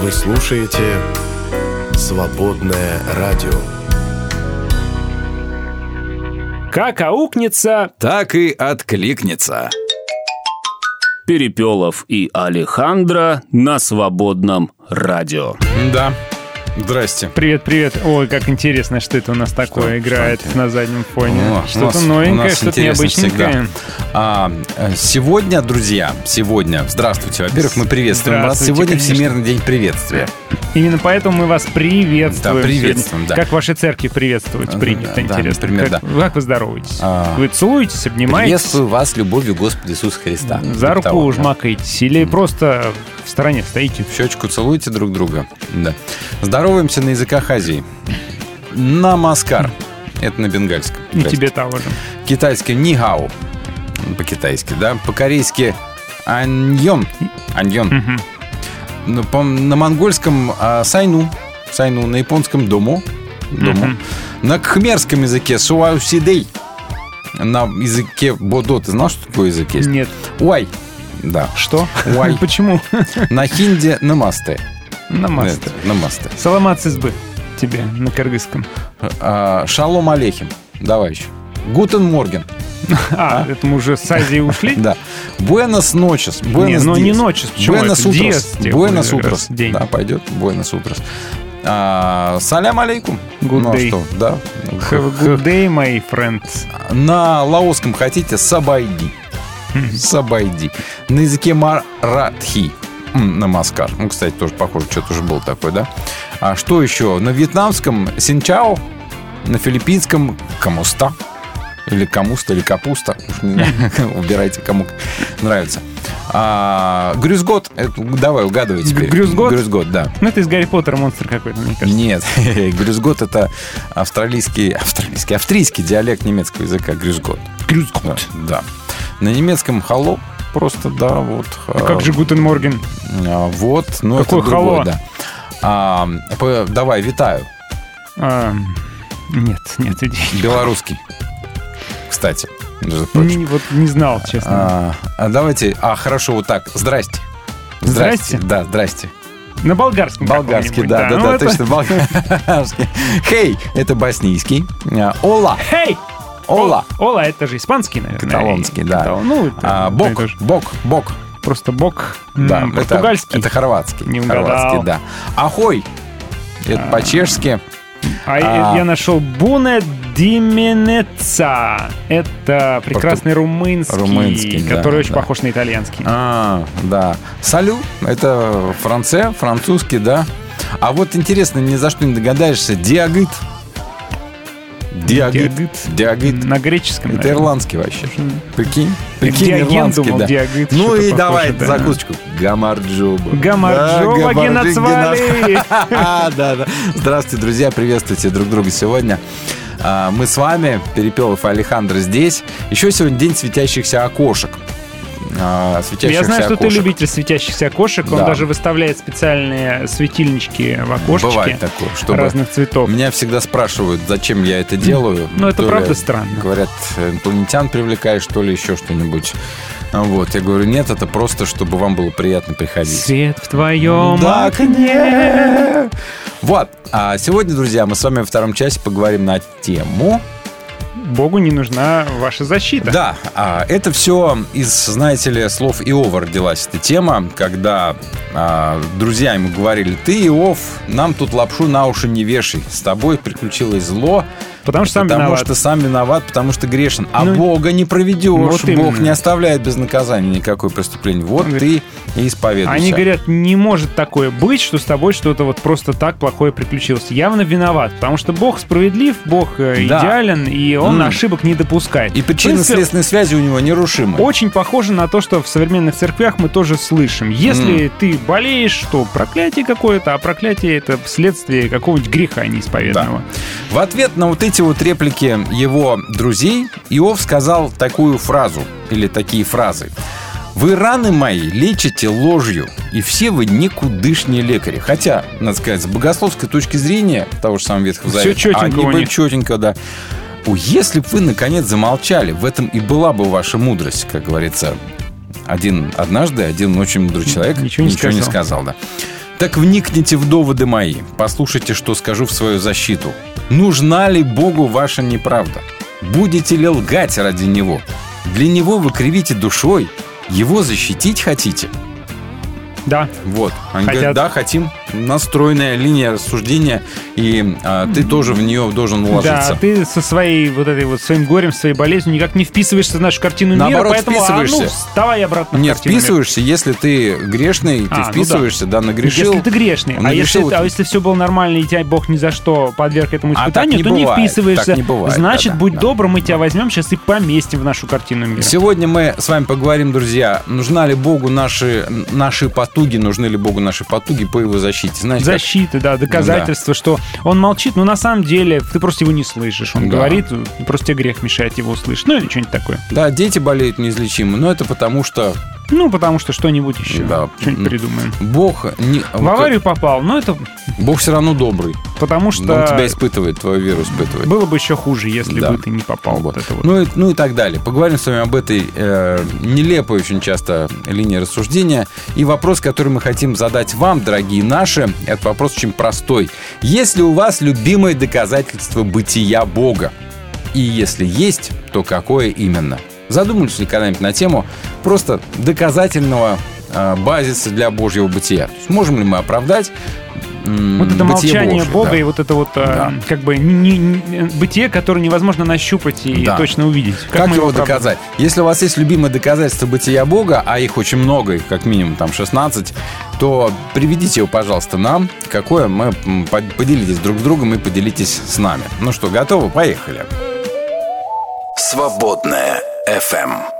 Вы слушаете «Свободное радио». Как аукнется, Так и откликнется. Перепелов и Алехандро на свободном радио. Да. Здрасте. Привет, привет. Ой, как интересно, что это у нас такое играет что на заднем фоне. О, что-то новенькое, что-то необычненькое. всегда. А, э, сегодня, друзья, сегодня, здравствуйте, во-первых, мы приветствуем вас. Сегодня конечно. Всемирный день приветствия. Именно поэтому мы вас приветствуем. Да, приветствуем, сегодня. да. Как в вашей церкви приветствовать Да, принято, да, интересно. например, как, как вы здороваетесь? А. Вы целуетесь, обнимаетесь? Приветствую вас любовью Господа Иисуса Христа. За руку того, да. жмакаетесь или просто в стороне стоите? В щечку целуйте друг друга. Да. Здороваемся на языках Азии. Намаскар. Это на бенгальском. И тебе того же. Китайский нихао. По-китайски, да. По-корейски аньон. Аньон. Ну, по- на монгольском а, сайну. Сайну. На японском дому. Дому. На кхмерском языке суаусидей. На языке бодо. Ты знал, что такое язык есть? Нет. Уай. Да. Что? Уай. Почему? На хинде намасте. Намасте. Это, намасте. Саламат избы тебе на кыргызском. А, шалом алейхим. Давай еще. Guten Morgen. А, это мы уже с Азии ушли? Да. Buenos noches. Buenos но не noches? Buenos тем Buenos день. Да, пойдет. Buenos утрос. А, салям алейкум. Good ну а day. что, да. Have a good day, my friend. На лаосском хотите ສະບາຍດີ. ສະບາຍດີ. На языке маратхи. नमस्कार. Ну, кстати, тоже похоже, что-то уже было такое, да? А что еще? На вьетнамском xin chào. На филиппинском kumusta. Или kumusta, или капуста. Убирайте, кому нравится. А, Grüß Gott. Это, давай, угадывай теперь. Grüß Gott? Grüß Gott, да. Ну, это из Гарри Поттера монстр какой-то, мне кажется. Нет, Grüß Gott это австралийский, австралийский, австрийский диалект немецкого языка Grüß Gott. Grüß Gott. Да. На немецком халло просто, да, вот. А как же Guten Morgen? а, Вот, ну Какое это другое, да. А, давай, витаю. А, нет, нет, иди. Белорусский. Кстати. Не- вот не знал, честно. А, а давайте, а, хорошо, вот так. Здрасте. Здрасте? Да, здрасте. На болгарском Болгарский, каком-нибудь, да, да, Ну, да, это- точно, болгарский. Хей, это боснийский. А, Ола, Хей! ола. Ола, это же испанский, наверное. Каталонский, да. Катал- Ну, это А, бок, то же. бок, бок. Просто бок. Да, М, это- Португальский. Это, хорватский. Не угадал. хорватский, да. Ахой. Это А. по-чешски. А, я- А. я нашел Буне Дименеца. Это прекрасный румынский, Румынский, да, который очень да. похож на итальянский. А, да. Салю. Это франце, французский, да. А вот интересно, ни за что не догадаешься. Диагит. Диагит. Диагит. На греческом. Это наверное. ирландский вообще. Прикинь? Прикинь, Диоген ирландский, думал, да. диагит, Ну и похоже, давай да. закусочку. Гамарджоба. Гамарджоба Да, геноцвали. Да, да. Здравствуйте, друзья, приветствуйте друг друга сегодня. А, Мы с вами, Перепелов и Александр здесь. Еще сегодня день светящихся окошек. А, Светящихся Я знаю, что ты любитель светящихся окошек. Он Да. даже выставляет специальные светильнички в окошечке Бывает такое, чтобы... разных цветов. Меня всегда спрашивают, зачем я это делаю. Ну, это То ли, правда странно. Говорят, инопланетян привлекаешь, что ли, еще что-нибудь. Вот, я говорю, нет, это просто, чтобы вам было приятно приходить. Свет в твоем Да, окне. Вот, а сегодня, друзья, мы с вами во втором часе поговорим на тему Богу не нужна ваша защита. Да, а, это все из, знаете ли, слов Иова родилась эта тема, когда а, друзья ему говорили, ты, Иов, нам тут лапшу на уши не вешай, с тобой приключилось зло, Потому что сам потому виноват. что сам виноват, потому что грешен. А Ну, Бога не проведешь, вот Бог именно. не оставляет без наказания никакое преступление. Вот Он ты и исповедуйся. Они говорят, не может такое быть, что с тобой что-то вот просто так плохое приключилось. Явно виноват, потому что Бог справедлив, Бог э, Да. идеален, и он М. ошибок не допускает. И причинно-следственные связи у него нерушимы. Очень похоже на то, что в современных церквях мы тоже слышим. Если ты болеешь, то проклятие какое-то, а проклятие это вследствие какого-нибудь греха неисповедного. В ответ на вот эти вот реплики его друзей Иов сказал такую фразу или такие фразы. Вы раны мои лечите ложью, и все вы никудышние лекари. Хотя, надо сказать, с богословской точки зрения того же самого Ветхого Завета, чётенько они у бы них. четенько, да. Если бы вы, наконец, замолчали, в этом и была бы ваша мудрость, как говорится. Один однажды, один очень мудрый человек Ничего не не сказал. сказал, да. Так вникните в доводы мои, послушайте, что скажу в свою защиту. Нужна ли Богу ваша неправда? Будете ли лгать ради Него? Для Него вы кривите душой, Его защитить хотите? Да. Вот. Они Хотят. говорят, да, хотим. Настроенная линия рассуждения, и а, ты тоже в нее должен Да, уложиться. ты со своей вот этой вот своим горем, своей болезнью никак не вписываешься в нашу картину мира, Наоборот, поэтому а, вписываешься. ну, вставай обратно Нет, картину мира. вписываешься, если ты грешный, ты А, ну да. вписываешься, да, нагрешил. Если ты грешный, а если, а если все было нормально, и тебя Бог ни за что подверг этому А испытанию, не то не бывает, вписываешься. так не бывает, Значит, да-да, будь да. добр, мы тебя возьмем сейчас и поместим в нашу картину мира. Сегодня мы с вами поговорим, друзья, нужна ли Богу наши, наши потуги, нужны ли Богу наши потуги по его защите. Знаете, как- Защиты, да, доказательства, что он молчит, но на самом деле ты просто его не слышишь. Он Да. говорит, просто тебе грех мешает его услышать. Ну или что-нибудь такое. да, дети болеют неизлечимо, но это потому что Ну, потому что что-нибудь еще. Да. Что-нибудь придумаем. Бог не, В аварию попал, но это Бог все равно добрый. потому что Он тебя испытывает, твою веру испытывает. было бы еще хуже, если Да. бы ты не попал. Вот. это вот. Ну, и, ну и так далее. Поговорим с вами об этой э, нелепой очень часто линии рассуждения. И вопрос, который мы хотим задать вам, дорогие наши, это вопрос очень простой. Есть ли у вас любимое доказательство бытия Бога? И если есть, то какое именно? Задумались ли когда-нибудь на тему просто доказательного э, базиса для Божьего бытия? То есть можем ли мы оправдать Вот это бытие молчание Божье? Бога Да. и вот это вот а, Да. как бы не- не- бытие, которое невозможно нащупать и Да. точно увидеть. Как, мы его оправдываем? доказать? Если у вас есть любимое доказательство бытия Бога, а их очень много, их как минимум там 16, то приведите его, пожалуйста, нам. Какое мы поделитесь друг с другом и поделитесь с нами. Ну что, готовы? Поехали. Свободная FM.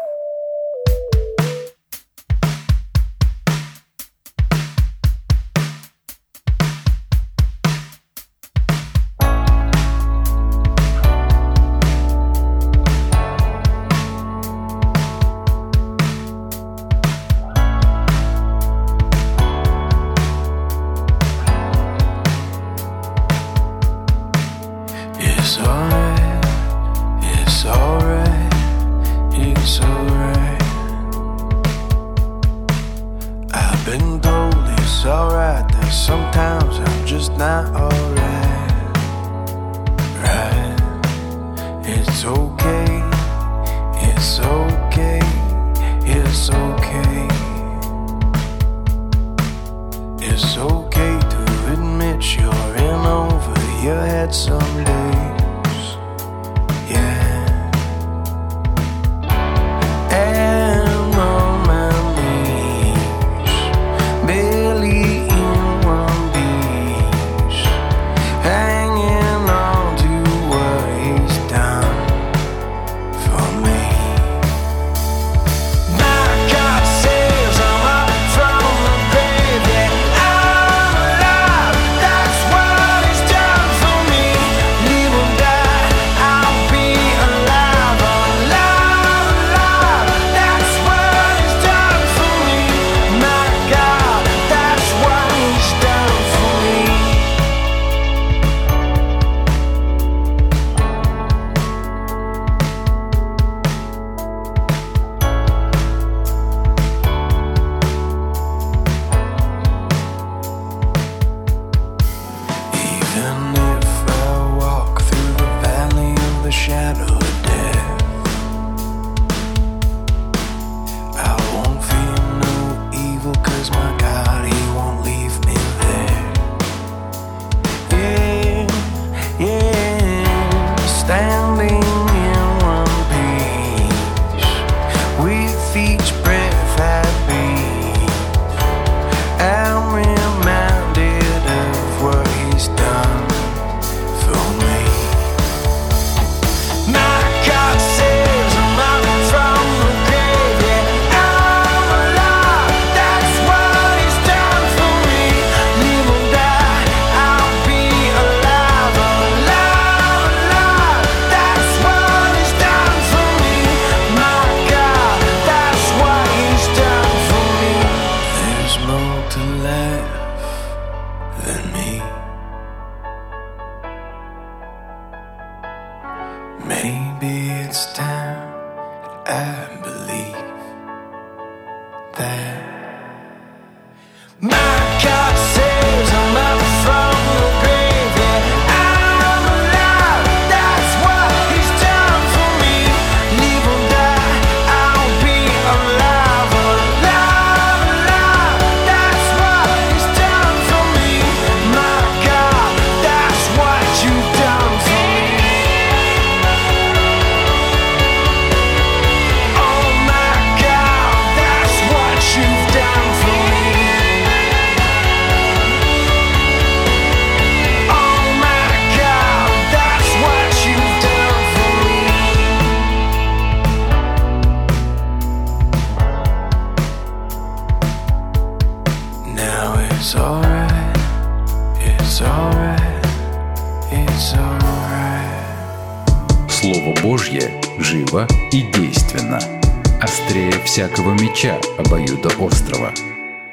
Всякого меча обоюдоострого.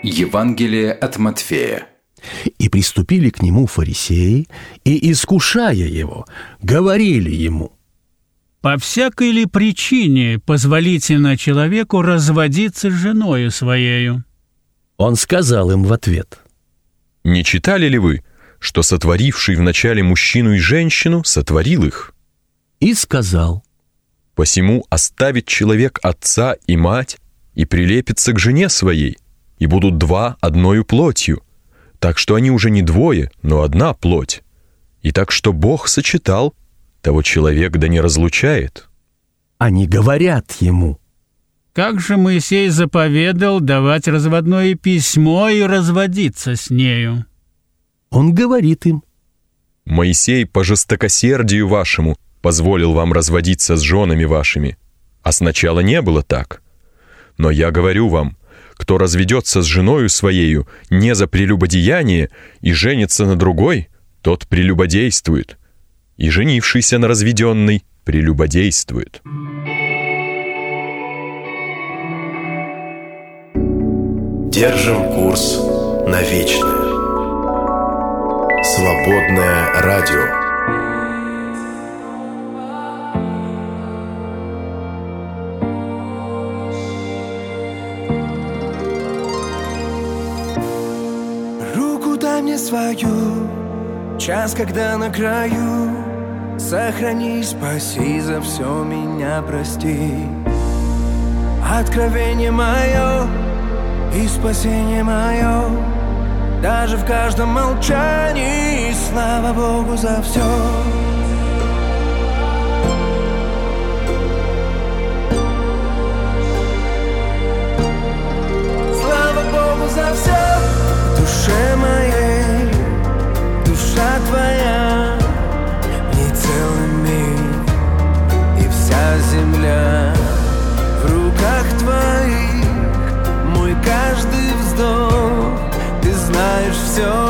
Евангелие от Матфея. И приступили к нему фарисеи, и, искушая его, говорили ему, По всякой ли причине позволительно человеку разводиться с женою своею? он сказал им в ответ, Не читали ли вы, что сотворивший вначале мужчину и женщину сотворил их? и сказал, Посему оставит человек отца и мать и прилепится к жене своей, и будут два одною плотью, так что они уже не двое, но одна плоть. И так что Бог сочетал, того человек да не разлучает. они говорят ему, Как же Моисей заповедал давать разводное письмо и разводиться с нею? он говорит им, Моисей по жестокосердию вашему позволил вам разводиться с женами вашими, а сначала не было так. Но я говорю вам, кто разведется с женою своею не за прелюбодеяние и женится на другой, тот прелюбодействует, и женившийся на разведенной прелюбодействует. Держим курс на вечное. Свободное радио. Свою, час, когда на краю. Сохрани, спаси, за все меня прости. Откровение мое и спасение мое, даже в каждом молчании, слава Богу за все. Слава Богу за все знаешь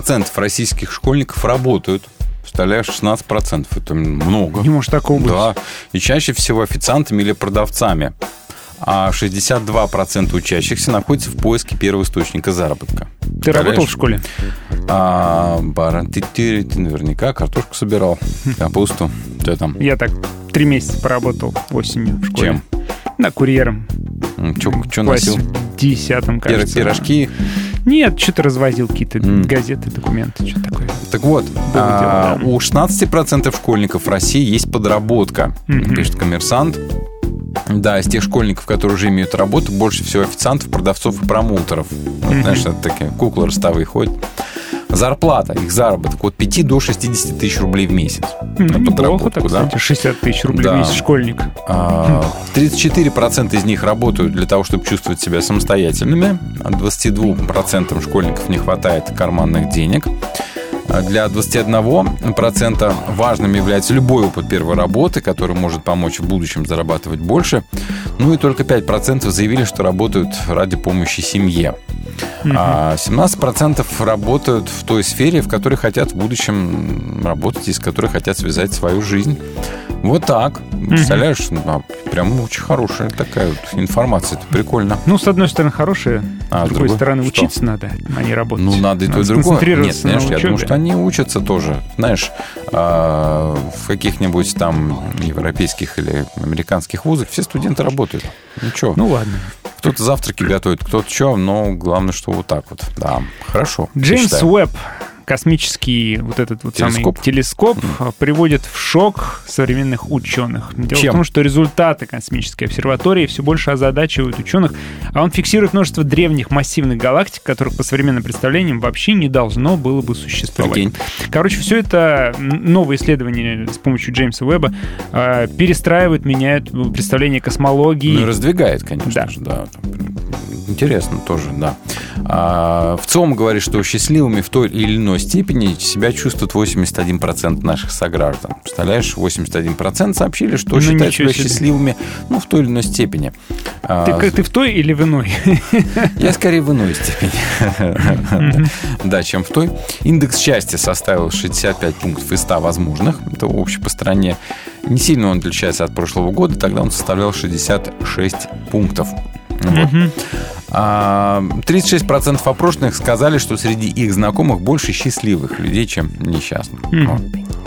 16% российских школьников работают. Представляешь, 16%. Это много. Не может такого быть. Да. И чаще всего официантами или продавцами. А 62% учащихся находятся в поиске первого источника заработка. Ты работал в школе? А, бара, ты, ты, ты наверняка картошку собирал, капусту. Что там? Я так три месяца поработал осенью в школе. Чем? На курьером. Что носил? В десятом, кажется. Пирожки? Нет, что-то развозил какие-то М. газеты, документы, что такое. Так вот, а, дело, да. у 16% школьников в России есть подработка, Мгм. пишет коммерсант. Да, из тех школьников, которые уже имеют работу, больше всего официантов, продавцов и промоутеров. Вот, Мгм. знаешь, это такие куклы ростовые ходят. Зарплата, их заработок от 5 до 60 тысяч рублей в месяц. Неплохо так, да? кстати, 60 тысяч рублей Да. в месяц школьник. А, 34% из них работают для того, чтобы чувствовать себя самостоятельными. А 22% школьников не хватает карманных денег. А Для 21% важным является любой опыт первой работы, который может помочь в будущем зарабатывать больше. Ну и только 5% заявили, что работают ради помощи семье. А 17% работают в той сфере, в которой хотят в будущем работать и с которой хотят связать свою жизнь. Вот так. Представляешь, ну, а, прям очень хорошая такая вот информация. Это прикольно. Ну, с одной стороны, хорошие, А, с другой другой стороны, что? учиться надо, а не работать. Ну, надо и то, и другое. Нет, на я думаю, что они учатся тоже. Знаешь, а, в каких-нибудь там европейских или американских вузах все студенты работают. Ничего. Ну, ладно. Кто-то завтраки готовит, кто-то что, но главное, что вот так вот. Да, хорошо. Джеймс. Уэбб, космический вот этот вот Телескоп. самый телескоп, а, приводит в шок современных ученых. Дело Чем? в том, что результаты космической обсерватории все больше озадачивают ученых, а он фиксирует множество древних массивных галактик, которых по современным представлениям вообще не должно было бы существовать. Прикинь. Короче, все это новые исследования с помощью Джеймса Уэбба э, перестраивают, меняют представление космологии. Ну раздвигает, конечно Да. же, да. Интересно тоже, да. А, в ЦИОМ говорит, что счастливыми в той или иной степени себя чувствует 81% наших сограждан. Представляешь, 81% сообщили, что Ну, считают себя себе. счастливыми ну, в той или иной степени. А, Ты, как- ты в той или в иной? Я скорее в иной степени. Да, чем в той. Индекс счастья составил 65 пунктов из 100 возможных. Это общий по стране. Не сильно он отличается от прошлого года. Тогда он составлял 66 пунктов. Вот. А, 36% опрошенных сказали, что среди их знакомых больше счастливых людей, чем несчастных. Вот.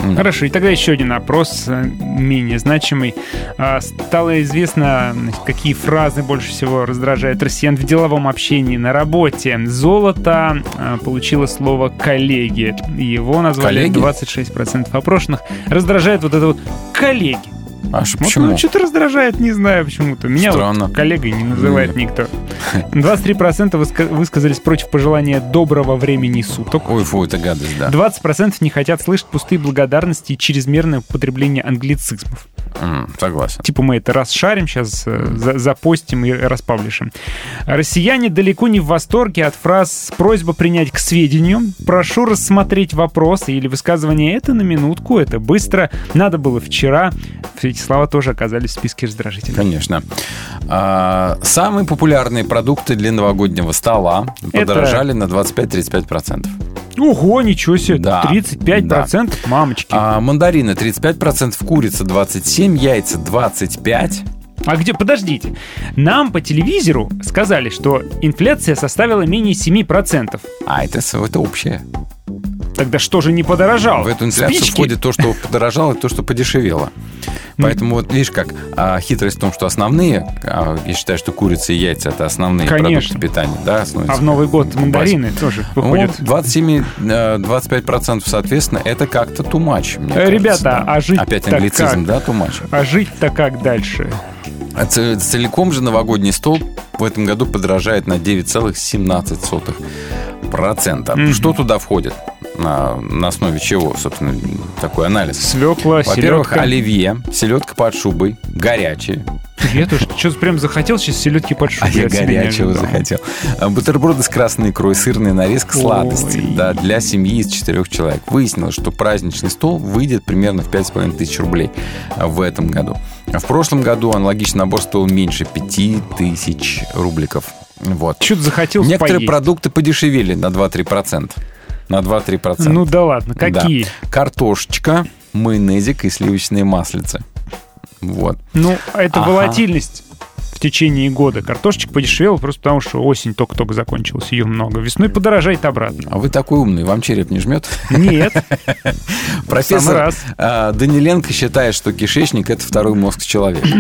Да. Хорошо, и тогда еще один опрос, э, менее значимый. А, Стало известно, какие фразы больше всего раздражают россиян в деловом общении, на работе. Золото а, получило слово «коллеги». Его назвали Коллеги? 26% опрошенных. Раздражает вот это вот «коллеги». А Вот почему? ну, что-то раздражает, не знаю почему-то. Меня Странно. вот коллегой не называет никто. 23% выска- высказались против пожелания доброго времени суток. Ой, фу, это гадость, да. 20% не хотят слышать пустые благодарности и чрезмерное употребление англицизмов. М, Согласен. Типа мы это расшарим сейчас, э, за- запостим и распаблишим. Россияне далеко не в восторге от фраз «просьба принять к сведению», «прошу рассмотреть вопросы» или высказывание «это на минутку», «это быстро», «надо было вчера». Все эти слова тоже оказались в списке раздражителей. Конечно. А, самые популярные продукты для новогоднего стола подорожали на 25-35%. Ого, ничего себе, Да, 35%, мамочки. А мандарины 35%, курица 27%, яйца 25%. А где, подождите, нам по телевизору сказали, что инфляция составила менее 7%. А это, это общее. Тогда что же не подорожало? В эту инфляцию Спички? входит то, что подорожало, и то, что подешевело. Поэтому вот видишь как, а, хитрость в том, что основные, а, я считаю, что курица и яйца это основные Конечно. продукты питания, да, А в Новый год мандарины тоже выходят. Ну, 27-25% соответственно, это как-то Э, кажется, Ребята, да. а жить Опять англицизм, как? да, much? А жить-то как дальше? А целиком же новогодний стол в этом году подорожает на 9,17%. Мгм. Что туда входит? На, на основе чего, собственно, такой анализ? Свекла, Во-первых, селедка. оливье, селедка под шубой, горячее. Я тоже что-то прям захотел сейчас селедки под шубой. А я горячего захотел. А, Бутерброды с красной икрой, сырная нарезка, сладости. Да, для семьи из четырех человек. Выяснилось, что праздничный стол выйдет примерно в 5,5 тысяч рублей а, в этом году. В прошлом году аналогичный набор стоил меньше 5 тысяч рубликов. Вот. Что-то захотел Некоторые поесть. продукты подешевели на 2-3%. На 2-3%. Ну да ладно, какие? Да. Картошечка, майонезик и сливочные маслицы. Вот. Ну, это Ага. волатильность в течение года. Картошечка подешевела просто потому, что осень только-только закончилась, ее много. Весной подорожает обратно. А вы такой умный, вам череп не жмет? Нет, Профессор а, Даниленко считает, что кишечник – это второй мозг человека.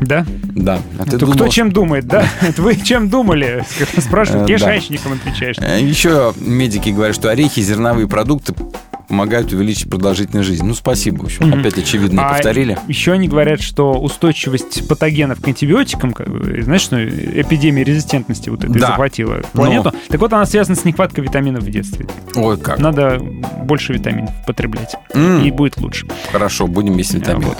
да? Да. А ты Это кто думал, чем думает, да? Это вы чем думали? Спрашивают, Э, кишечником отвечаешь. Э, Еще медики говорят, что орехи зерновые продукты помогают увеличить продолжительность жизни. Ну, спасибо. В общем, опять очевидно А повторили. Еще они говорят, что устойчивость патогенов к антибиотикам, знаешь, что эпидемия резистентности вот этой Да. захватила Ну. планету. Так вот, она связана с нехваткой витаминов в детстве. Ой, как. Надо больше витаминов потреблять, М. и будет лучше. Хорошо, будем есть витамины. Вот.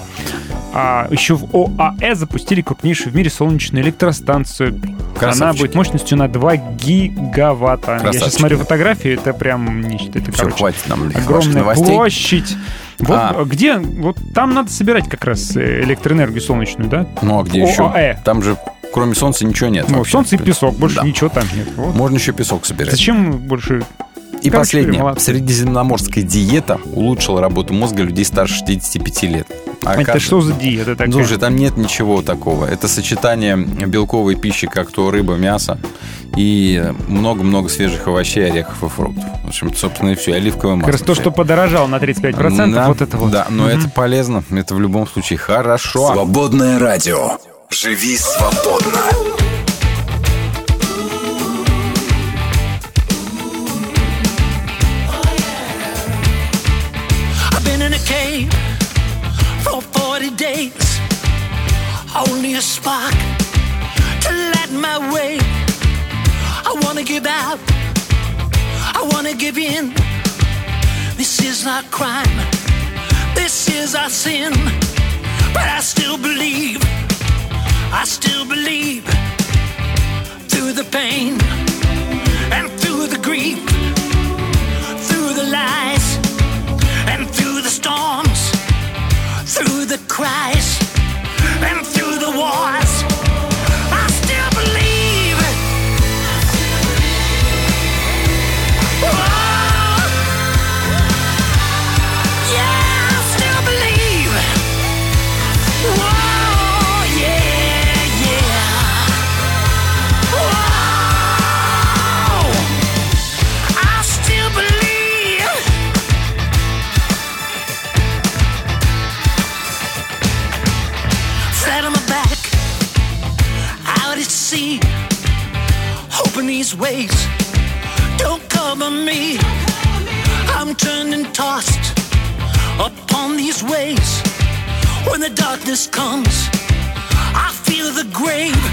А еще в ОАЭ запустили крупнейшую в мире солнечную электростанцию. Она будет мощностью на 2 гигаватта. Я сейчас смотрю фотографии, это прям нечто. Это, Все, короче, хватит нам огромная площадь. Вот А. где, вот там надо собирать как раз э, электроэнергию солнечную, да? Ну, а где ОАЭ. еще? Там же кроме солнца ничего нет. Ну, вообще. солнце и песок, больше Да. ничего там нет. Вот. Можно еще песок собирать. Зачем больше... И Короче, последнее. молодцы. Средиземноморская диета улучшила работу мозга людей старше 65 лет. А Это оказывается- что за диета такая? Слушай, там нет ничего такого. Это сочетание белковой пищи, как то рыба, мясо, и много-много свежих овощей, орехов и фруктов. В общем, собственно, и все. Оливковое масло. Как раз то, что подорожало на 35%, Да, вот это вот. Да, но это полезно. Это в любом случае хорошо. Свободное радио. Живи свободно. Only a spark to light my way. I wanna give out. I wanna give in. This is not crime. This is our sin. But I still believe. I still believe. Through the pain and through the grief. Through the lies and through the storms, through the cries, and through the wars, darkness comes, I feel the grave,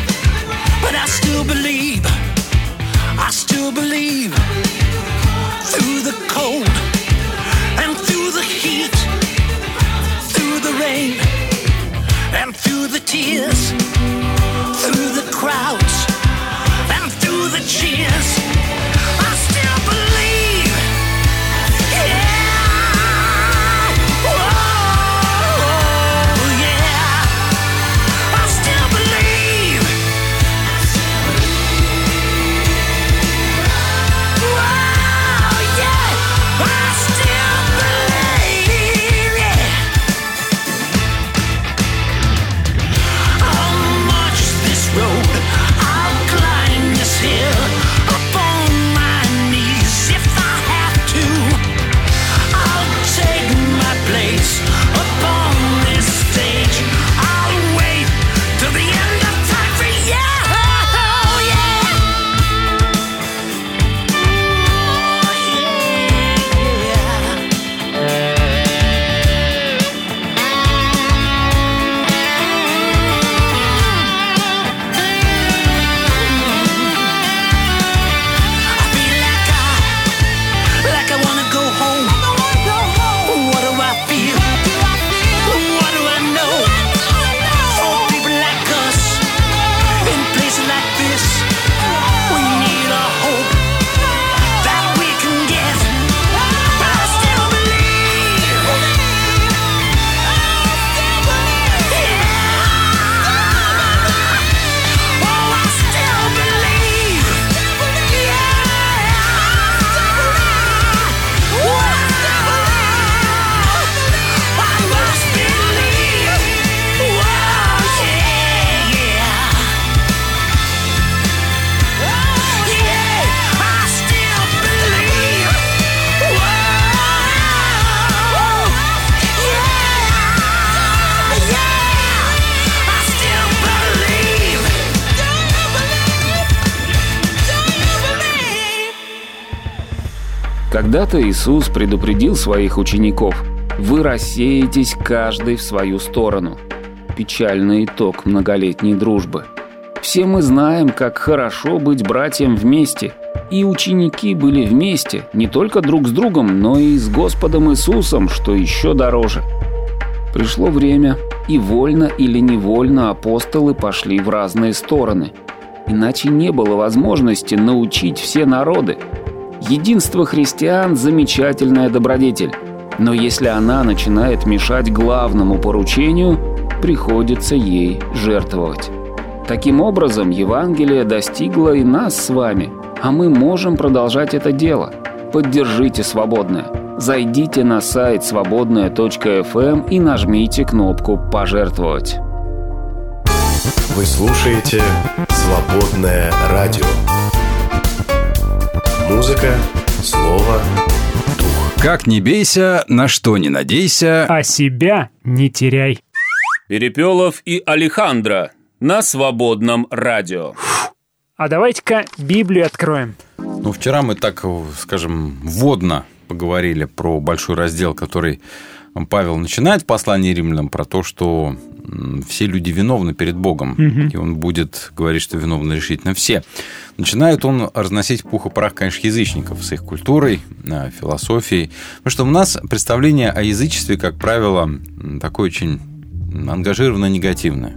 Когда-то Иисус предупредил своих учеников «Вы рассеетесь каждый в свою сторону». Печальный итог многолетней дружбы. Все мы знаем, как хорошо быть братьям вместе. И ученики были вместе, не только друг с другом, но и с Господом Иисусом, что еще дороже. Пришло время, и вольно или невольно апостолы пошли в разные стороны. Иначе не было возможности научить все народы. Единство христиан – замечательная добродетель. Но если она начинает мешать главному поручению, приходится ей жертвовать. Таким образом, Евангелие достигло и нас с вами, а мы можем продолжать это дело. Поддержите свободное. Зайдите на сайт свободная.фм и нажмите кнопку «Пожертвовать». Вы слушаете «Свободное радио». Музыка, слово, дух. Как не бейся, на что не надейся. А себя не теряй. Перепелов и Алехандро на свободном радио. А давайте-ка Библию откроем. Ну, вчера мы так, скажем, вводно поговорили про большой раздел, который Павел начинает в послании римлянам про то, что все люди виновны перед Богом, угу. и он будет говорить, что виновны решительно все. Начинает он разносить пух и прах, конечно, язычников с их культурой, э, философией. Потому что у нас представление о язычестве, как правило, такое очень ангажированно негативное.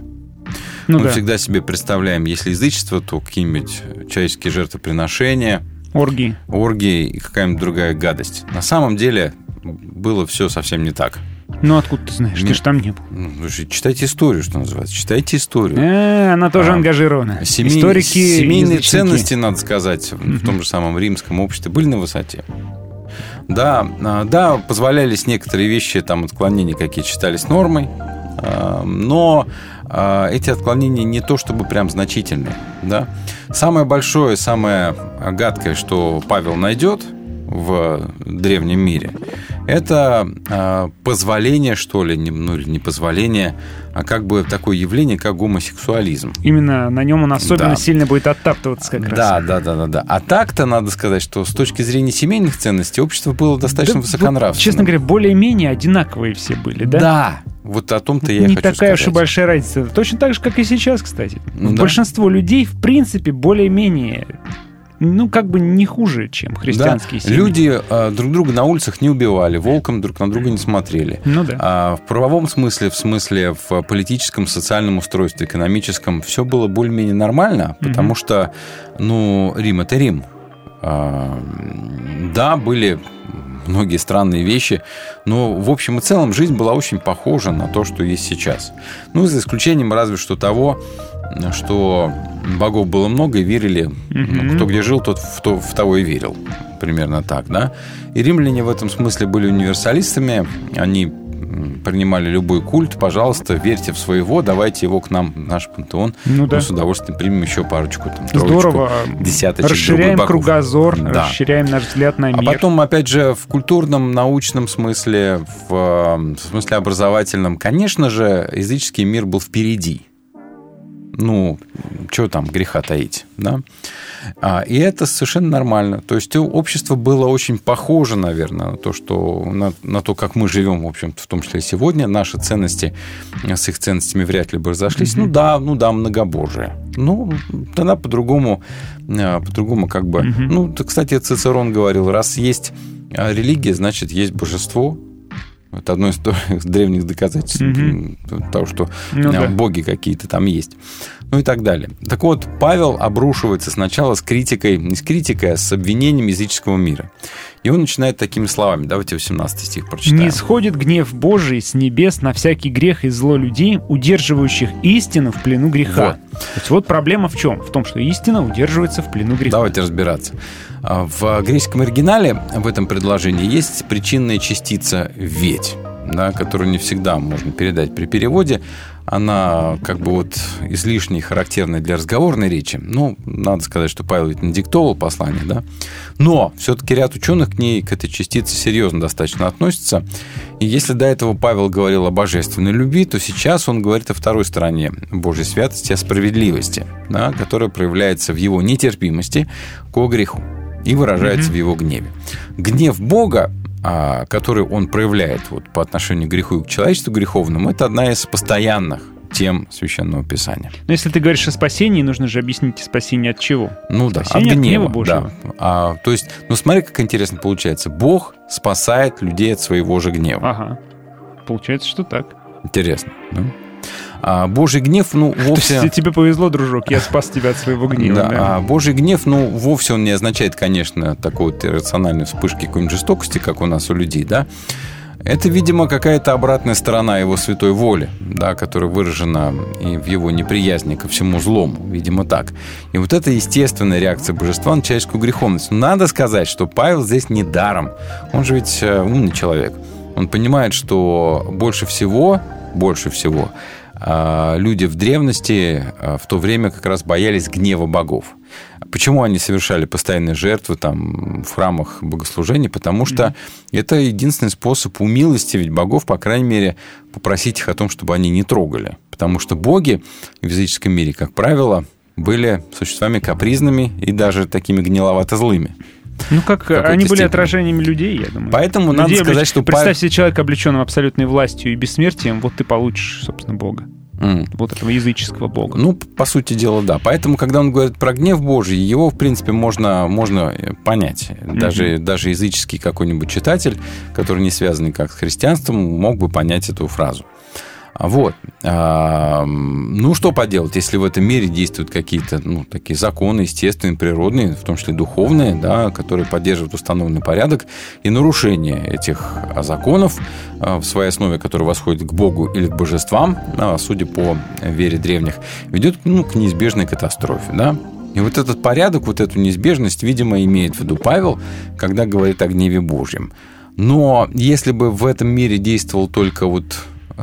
Ну, Мы да. всегда себе представляем, если язычество, то какие-нибудь человеческие жертвоприношения, оргии, оргии и какая-нибудь другая гадость. На самом деле было все совсем не так. Ну, откуда ты знаешь? Ты же там не был. Ну, читайте историю, что называется. Читайте историю. Э, она тоже а, ангажирована. Семей, Историки, Семейные ценности, надо сказать, в том же самом римском обществе были на высоте. Да, а, да, позволялись некоторые вещи, там отклонения какие считались нормой, а, но а, эти отклонения не то чтобы прям значительные. Да? Самое большое, самое гадкое, что Павел найдет в древнем мире, это а, позволение, что ли, ну или не позволение, а как бы такое явление, как гомосексуализм. Именно на нем он особенно да. сильно будет оттаптываться как раз. Да, да, да, да, да. А так-то надо сказать, что с точки зрения семейных ценностей общество было достаточно да, высоконравственным. Вот, честно говоря, более-менее одинаковые все были, да? Да, вот о том-то я не и хочу такая сказать. уж и большая разница. Точно так же, как и сейчас, кстати. Ну, Большинство да. людей, в принципе, более-менее ну, как бы не хуже, чем христианские да. семьи. Люди э, друг друга на улицах не убивали, волком друг на друга не смотрели. Ну да. А в правовом смысле, в смысле в политическом, социальном устройстве, экономическом, все было более-менее нормально, потому угу. что, ну, Рим – это Рим. А, да, были многие странные вещи, но в общем и целом жизнь была очень похожа на то, что есть сейчас. Ну, за исключением разве что того, что богов было много и верили, угу. кто где жил, тот в, то, в того и верил. Примерно так, да. И римляне в этом смысле были универсалистами. Они принимали любой культ, пожалуйста, верьте в своего, давайте его к нам, наш пантеон. Ну, да. Мы с удовольствием примем еще парочку, там, Здорово. десяточек Расширяем кругозор, да. расширяем наш взгляд на а мир. А потом, опять же, в культурном, научном смысле, в, в смысле образовательном, конечно же, языческий мир был впереди ну, что там греха таить, да? А, и это совершенно нормально. То есть общество было очень похоже, наверное, на то, что, на, на то, как мы живем, в общем-то, в том числе и сегодня. Наши ценности с их ценностями вряд ли бы разошлись. Mm-hmm. Ну да, ну да, многобожие. Ну, тогда по-другому, а, по-другому как бы... Mm-hmm. Ну, кстати, Цицерон говорил, раз есть а, религия, значит, есть божество, это одно из древних доказательств mm-hmm. того, что ну, да. боги какие-то там есть. Ну и так далее. Так вот, Павел обрушивается сначала с критикой, не с критикой, а с обвинением языческого мира. И он начинает такими словами. Давайте 18 стих прочитаем. «Не сходит гнев Божий с небес на всякий грех и зло людей, удерживающих истину в плену греха». Вот. То есть вот проблема в чем? В том, что истина удерживается в плену греха. Давайте разбираться. А, в греческом оригинале в этом предложении есть причинная частица «ведь» да, которую не всегда можно передать при переводе, она как бы вот излишне характерная для разговорной речи. Ну, надо сказать, что Павел ведь не диктовал послание, да. Но все-таки ряд ученых к ней, к этой частице серьезно достаточно относится. И если до этого Павел говорил о божественной любви, то сейчас он говорит о второй стороне Божьей святости, о справедливости, да, которая проявляется в его нетерпимости к греху. и выражается в его гневе. Гнев Бога, который он проявляет вот, по отношению к греху и к человечеству греховному, это одна из постоянных тем Священного Писания. Но если ты говоришь о спасении, нужно же объяснить спасение от чего? Ну да, Спасение от от гнева. гнева Божьего. да. А, то есть, ну смотри, как интересно получается. Бог спасает людей от своего же гнева. Ага. Получается, что так. Интересно. да? А Божий гнев, ну, То вовсе... есть тебе повезло, дружок, я спас тебя от своего гнева. Да, да. а Божий гнев, ну, вовсе он не означает, конечно, такой вот иррациональной вспышки какой-нибудь жестокости, как у нас у людей, да. Это, видимо, какая-то обратная сторона его святой воли, да, которая выражена и в его неприязни ко всему злому, видимо, так. И вот это естественная реакция божества на человеческую греховность. Но надо сказать, что Павел здесь не даром. Он же ведь э, умный человек. Он понимает, что больше всего, больше всего люди в древности а, в то время как раз боялись гнева богов. Почему они совершали постоянные жертвы там, в храмах богослужений? Потому что это единственный способ умилостивить богов, по крайней мере, попросить их о том, чтобы они не трогали. Потому что боги в языческом мире, как правило, были существами капризными и даже такими гниловато-злыми. Ну, как они были степени. отражениями людей, я думаю. Поэтому надо Людей сказать, облеч- что Представь себе человека, облеченного абсолютной властью и бессмертием, вот ты получишь, собственно, Бога. М. Вот этого языческого Бога. Ну, по сути дела, да. Поэтому, когда он говорит про гнев Божий, его, в принципе, можно, можно э, понять. Даже, даже языческий какой-нибудь читатель, который не связанный как с христианством, мог бы понять эту фразу. Вот. Ну, что поделать, если в этом мире действуют какие-то ну, такие законы, естественные, природные, в том числе духовные, да, которые поддерживают установленный порядок, и нарушение этих а, законов а, в своей основе, которые восходят к Богу или к божествам, а, судя по вере древних, ведет ну, к неизбежной катастрофе. Да? И вот этот порядок, вот эту неизбежность, видимо, имеет в виду Павел, когда говорит о гневе Божьем. Но если бы в этом мире действовал только вот,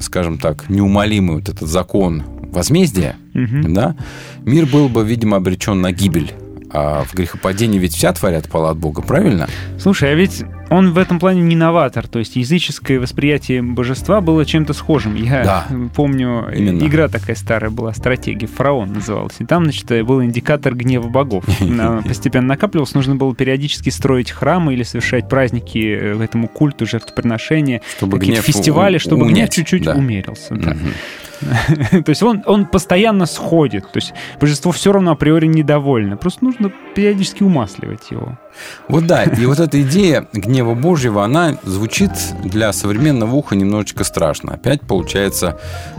скажем так, неумолимый вот этот закон возмездия, да, мир был бы, видимо, обречен на гибель. А в грехопадении ведь вся творят пала от Бога, правильно? Слушай, а ведь он в этом плане не новатор, то есть языческое восприятие божества было чем-то схожим. Я Да. помню, Именно. игра такая старая была, стратегия, фараон называлась, и там, значит, был индикатор гнева богов. Она постепенно накапливалась, нужно было периодически строить храмы или совершать праздники э, этому культу, жертвоприношения, Чтобы какие-то гнев фестивали, чтобы гнев унять, чуть-чуть да. умерился. да. Мгм. То есть он, он постоянно сходит. То есть божество все равно априори недовольно. Просто нужно периодически умасливать его. Вот да, и вот эта идея гнева Божьего, она звучит для современного уха немножечко страшно. Опять получается,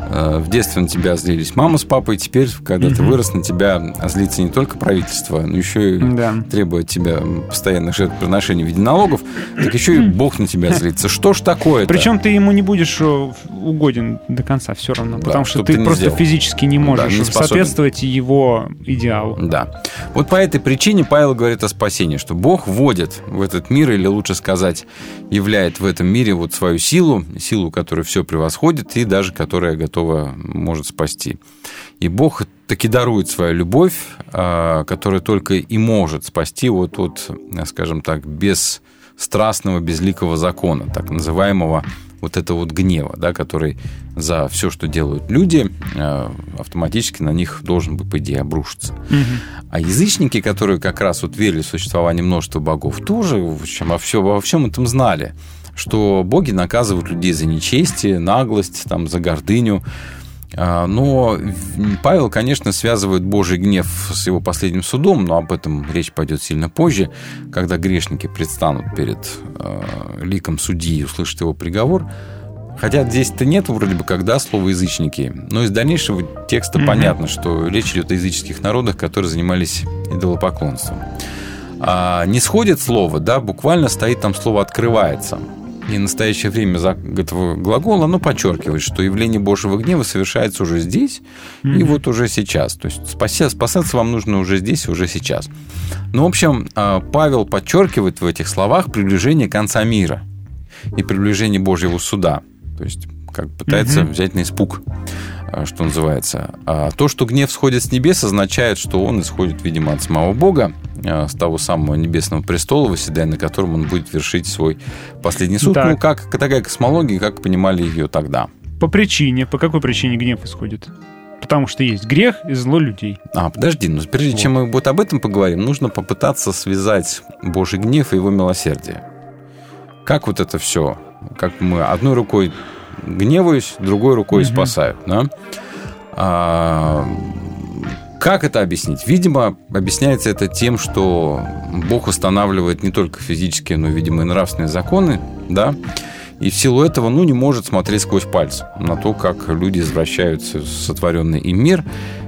э, в детстве на тебя злились мама с папой, теперь, когда ты вырос, на тебя злится не только правительство, но еще и Да. требует тебя постоянных жертвоприношений в виде налогов, так еще и Бог на тебя злится. Что ж такое-то? Причем ты ему не будешь э, угоден до конца все равно, потому что ты, ты не просто сделал. физически не можешь не способен. соответствовать его идеалу. Да. Вот по этой причине Павел говорит о спасении, что Бог вводит в этот мир, или лучше сказать, являет в этом мире вот свою силу, силу, которая все превосходит и даже которая готова, может спасти. И Бог таки дарует свою любовь, а, которая только и может спасти вот от, скажем так, бесстрастного, безликого закона, так называемого вот этого вот гнева, да, который за все, что делают люди, э, автоматически на них должен бы, по идее, обрушиться. А язычники, которые как раз вот верили в существование множества богов, тоже в общем, во, все, во всем этом знали, что боги наказывают людей за нечестие, наглость, там, за гордыню. А, Но Павел, конечно, связывает Божий гнев с его последним судом, но об этом речь пойдет сильно позже, когда грешники предстанут перед э, ликом судьи и услышат его приговор. Хотя здесь-то нет вроде бы когда слова язычники, но из дальнейшего текста понятно, что речь идет о языческих народах, которые занимались идолопоклонством. А не сходит слово, да, буквально стоит там слово «открывается». И настоящее время этого глагола, оно подчеркивает, что явление Божьего гнева совершается уже здесь и вот уже сейчас. То есть спася- спасаться вам нужно уже здесь и уже сейчас. Ну, в общем, а, Павел подчеркивает в этих словах приближение конца мира и приближение Божьего суда. То есть как пытается взять на испуг, что называется. А то, что гнев сходит с небес, означает, что он исходит, видимо, от самого Бога, а, с того самого небесного престола, восседая на котором он будет вершить свой последний суд. Так. Ну, как такая космология, как понимали ее тогда. По причине, по какой причине гнев исходит? Потому что есть грех и зло людей. А, подожди, но прежде вот. чем мы вот об этом поговорим, нужно попытаться связать Божий гнев и его милосердие. Как вот это все? Как мы одной рукой гневаюсь, другой рукой угу. спасаю, да? А, как это объяснить? Видимо, объясняется это тем, что Бог устанавливает не только физические, но, видимо, и нравственные законы, да, и в силу этого, ну, не может смотреть сквозь пальцы на то, как люди извращаются в сотворенный им мир.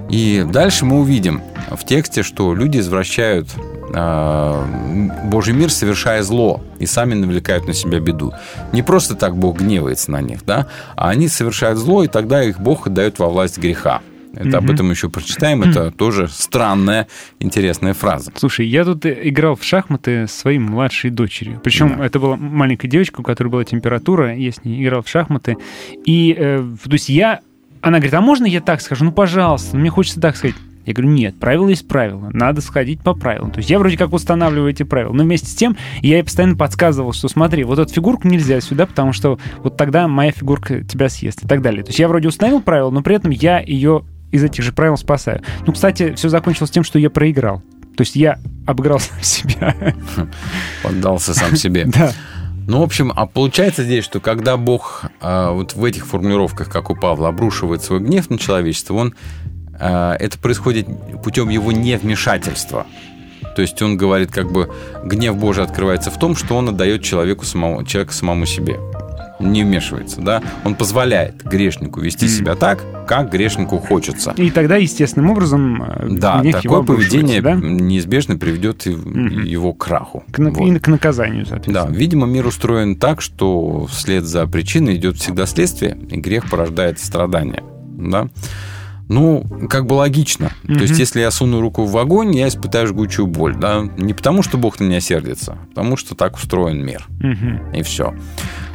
И дальше мы увидим в тексте, что люди извращают Божий мир, совершая зло, и сами навлекают на себя беду. Не просто так Бог гневается на них, да, а они совершают зло, и тогда их Бог отдает во власть греха. Это об этом еще прочитаем. Это тоже странная, интересная фраза. Слушай, я тут играл в шахматы с своей младшей дочерью. Причем да. это была маленькая девочка, у которой была температура. Я с ней играл в шахматы. И, э, то есть я... Она говорит, а можно я так скажу? Ну, пожалуйста, мне хочется так сказать. Я говорю, нет, правила есть правила, надо сходить по правилам. То есть я вроде как устанавливаю эти правила, но вместе с тем я ей постоянно подсказывал, что смотри, вот эту фигурку нельзя сюда, потому что вот тогда моя фигурка тебя съест и так далее. То есть я вроде установил правила, но при этом я ее из этих же правил спасаю. Ну, кстати, все закончилось тем, что я проиграл. То есть я обыграл сам себя. Поддался сам себе. Да. Ну, в общем, а получается здесь, что когда Бог а, вот в этих формулировках, как у Павла, обрушивает свой гнев на человечество, он это происходит путем его невмешательства. То есть он говорит, как бы гнев Божий открывается в том, что он отдает человеку самому, человеку самому себе не вмешивается, да, он позволяет грешнику вести mm. себя так, как грешнику хочется. И тогда естественным образом э, да, такое поведение да? неизбежно приведет mm-hmm. его к краху. К, вот. И к наказанию, соответственно. Да, видимо, мир устроен так, что вслед за причиной идет всегда следствие, и грех порождает страдания, да. Ну, как бы логично. Mm-hmm. То есть, если я суну руку в огонь, я испытаю жгучую боль. Да? Не потому, что Бог на меня сердится, а потому что так устроен мир. Mm-hmm. И все.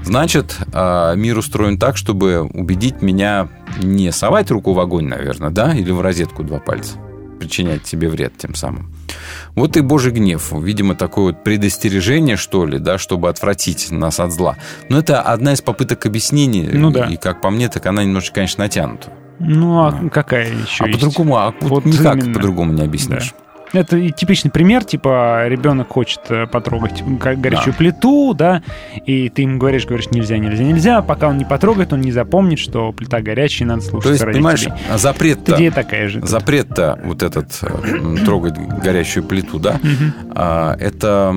Значит, а, мир устроен так, чтобы убедить меня не совать руку в огонь, наверное, да, или в розетку два пальца, причинять себе вред тем самым. Вот и Божий гнев. Видимо, такое вот предостережение, что ли, да, чтобы отвратить нас от зла. Но это одна из попыток объяснения. Ну да. И, как по мне, так она немножко, конечно, натянута. Ну, а да. какая еще А по-другому, а вот никак по-другому не объяснишь. Да. Это типичный пример, типа, ребенок хочет э, потрогать горячую да. плиту, да, и ты ему говоришь, говоришь, нельзя, нельзя, нельзя, пока он не потрогает, он не запомнит, что плита горячая, и надо слушать То есть, понимаешь, запрет-то... Идея такая же. Запрет-то вот этот, э, трогать горячую плиту, да, а, это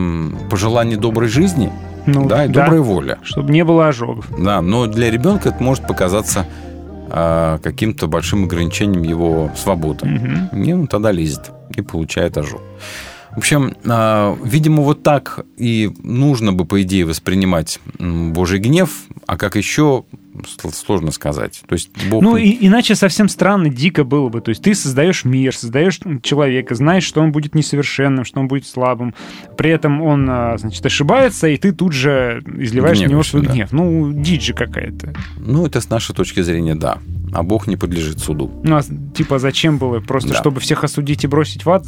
пожелание доброй жизни, ну, да, и да, добрая воля. Чтобы не было ожогов. Да, но для ребенка это может показаться а, каким-то большим ограничением его свободы. Угу. И он тогда лезет и получает ожог. В общем, а, видимо, вот так и нужно бы, по идее, воспринимать Божий гнев, а как еще сложно сказать. То есть Бог... Ну, и, иначе совсем странно, дико было бы. То есть ты создаешь мир, создаешь человека, знаешь, что он будет несовершенным, что он будет слабым. При этом он, а, значит, ошибается, и ты тут же изливаешь Гневаешь, на него свой да. гнев. Ну, дичь же какая-то. Ну, это с нашей точки зрения, да. А Бог не подлежит суду. Ну, а типа зачем было? Просто да. чтобы всех осудить и бросить в ад,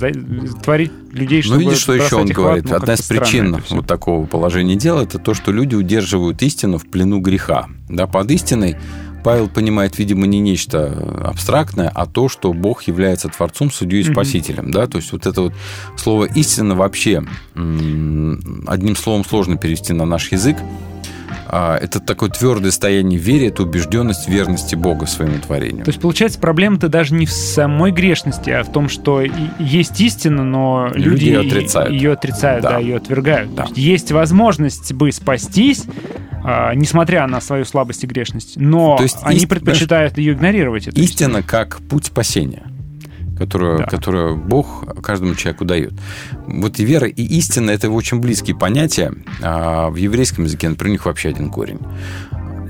творить людей, чтобы Ну, видишь, что еще он говорит? Ад, ну, Одна из причин вот такого положения дела, это то, что люди удерживают истину в плену греха. Да, под истиной Павел понимает, видимо, не нечто абстрактное, а то, что Бог является Творцом, Судьей и Спасителем. Mm-hmm. Да? То есть вот это вот слово «истина» вообще одним словом сложно перевести на наш язык. А, это такое твердое стояние в вере, это убежденность верности Бога своему творению. То есть, получается, проблема-то даже не в самой грешности, а в том, что есть истина, но люди, люди ее отрицают. Ее отрицают, да, да ее отвергают. Да. Есть, есть возможность бы спастись, а, несмотря на свою слабость и грешность, но То есть, они ист... предпочитают ее игнорировать. Истина как путь спасения которую, да. которую Бог каждому человеку дает. Вот и вера, и истина – это очень близкие понятия. А в еврейском языке, например, у них вообще один корень.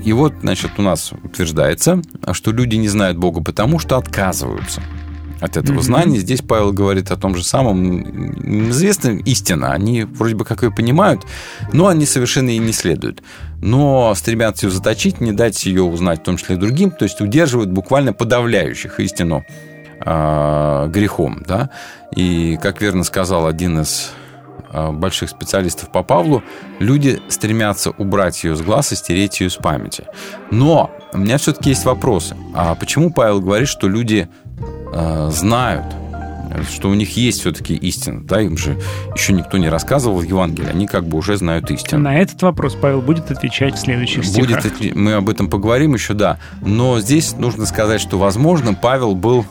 И вот, значит, у нас утверждается, что люди не знают Бога потому, что отказываются от этого mm-hmm. знания. Здесь Павел говорит о том же самом. Известна истина. Они вроде бы как ее понимают, но они совершенно ей не следуют. Но стремятся ее заточить, не дать ее узнать, в том числе и другим, то есть удерживают буквально подавляющих истину грехом. Да? И, как верно сказал один из э, больших специалистов по Павлу, люди стремятся убрать ее с глаз и стереть ее с памяти. Но у меня все-таки есть вопросы. А почему Павел говорит, что люди э, знают, что у них есть все-таки истина? Да, им же еще никто не рассказывал в Евангелии, они как бы уже знают истину. На этот вопрос Павел будет отвечать в следующих стихах. Будет, мы об этом поговорим еще, да. Но здесь нужно сказать, что, возможно, Павел был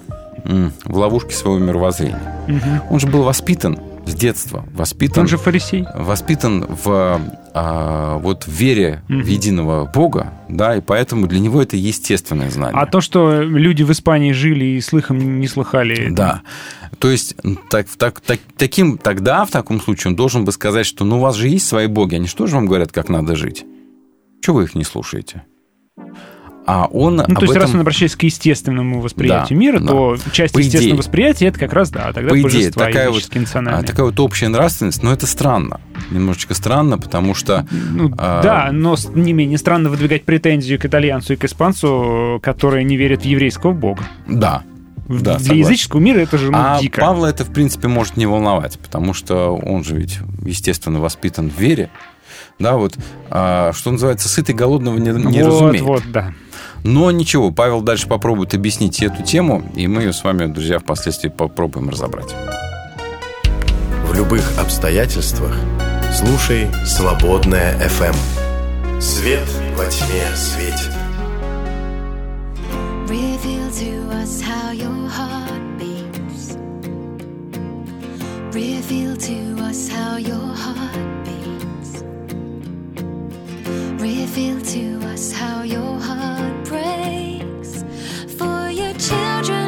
в ловушке своего мировоззрения. Мгм. Он же был воспитан с детства. Воспитан, Он же фарисей. воспитан в а, вот в вере Мгм. в единого Бога, да, и поэтому для него это естественное знание. А то, что люди в Испании жили и слыхом не слыхали... Да. То есть так, так, так- таким, тогда, в таком случае, он должен бы сказать, что ну у вас же есть свои боги, они что же вам говорят, как надо жить? Чего вы их не слушаете? А он Ну, то есть, раз этом- он обращается к естественному восприятию Да, мира, да. то часть По естественного идее. восприятия это как раз, да, тогда по идее, такая вот, а, такая вот общая нравственность, но это странно. Немножечко странно, потому что... Ну, а, Да, но не менее странно выдвигать претензию к итальянцу и к испанцу, которые не верят в еврейского бога. Да. В- Да, Для согласен. языческого мира это же ну, а дико. Павла это, в принципе, может не волновать, потому что он же ведь, естественно, воспитан в вере. Да, вот, а, что называется, сытый голодного не, не вот, разумеет. вот, да. Но ничего, Павел дальше попробует объяснить эту тему, и мы ее с вами, друзья, впоследствии попробуем разобрать. В любых обстоятельствах слушай «Свободная FM». Свет во тьме светит. Reveal to us how your heart beats. Reveal to us how your heart beats. Reveal to us how your heart breaks for your children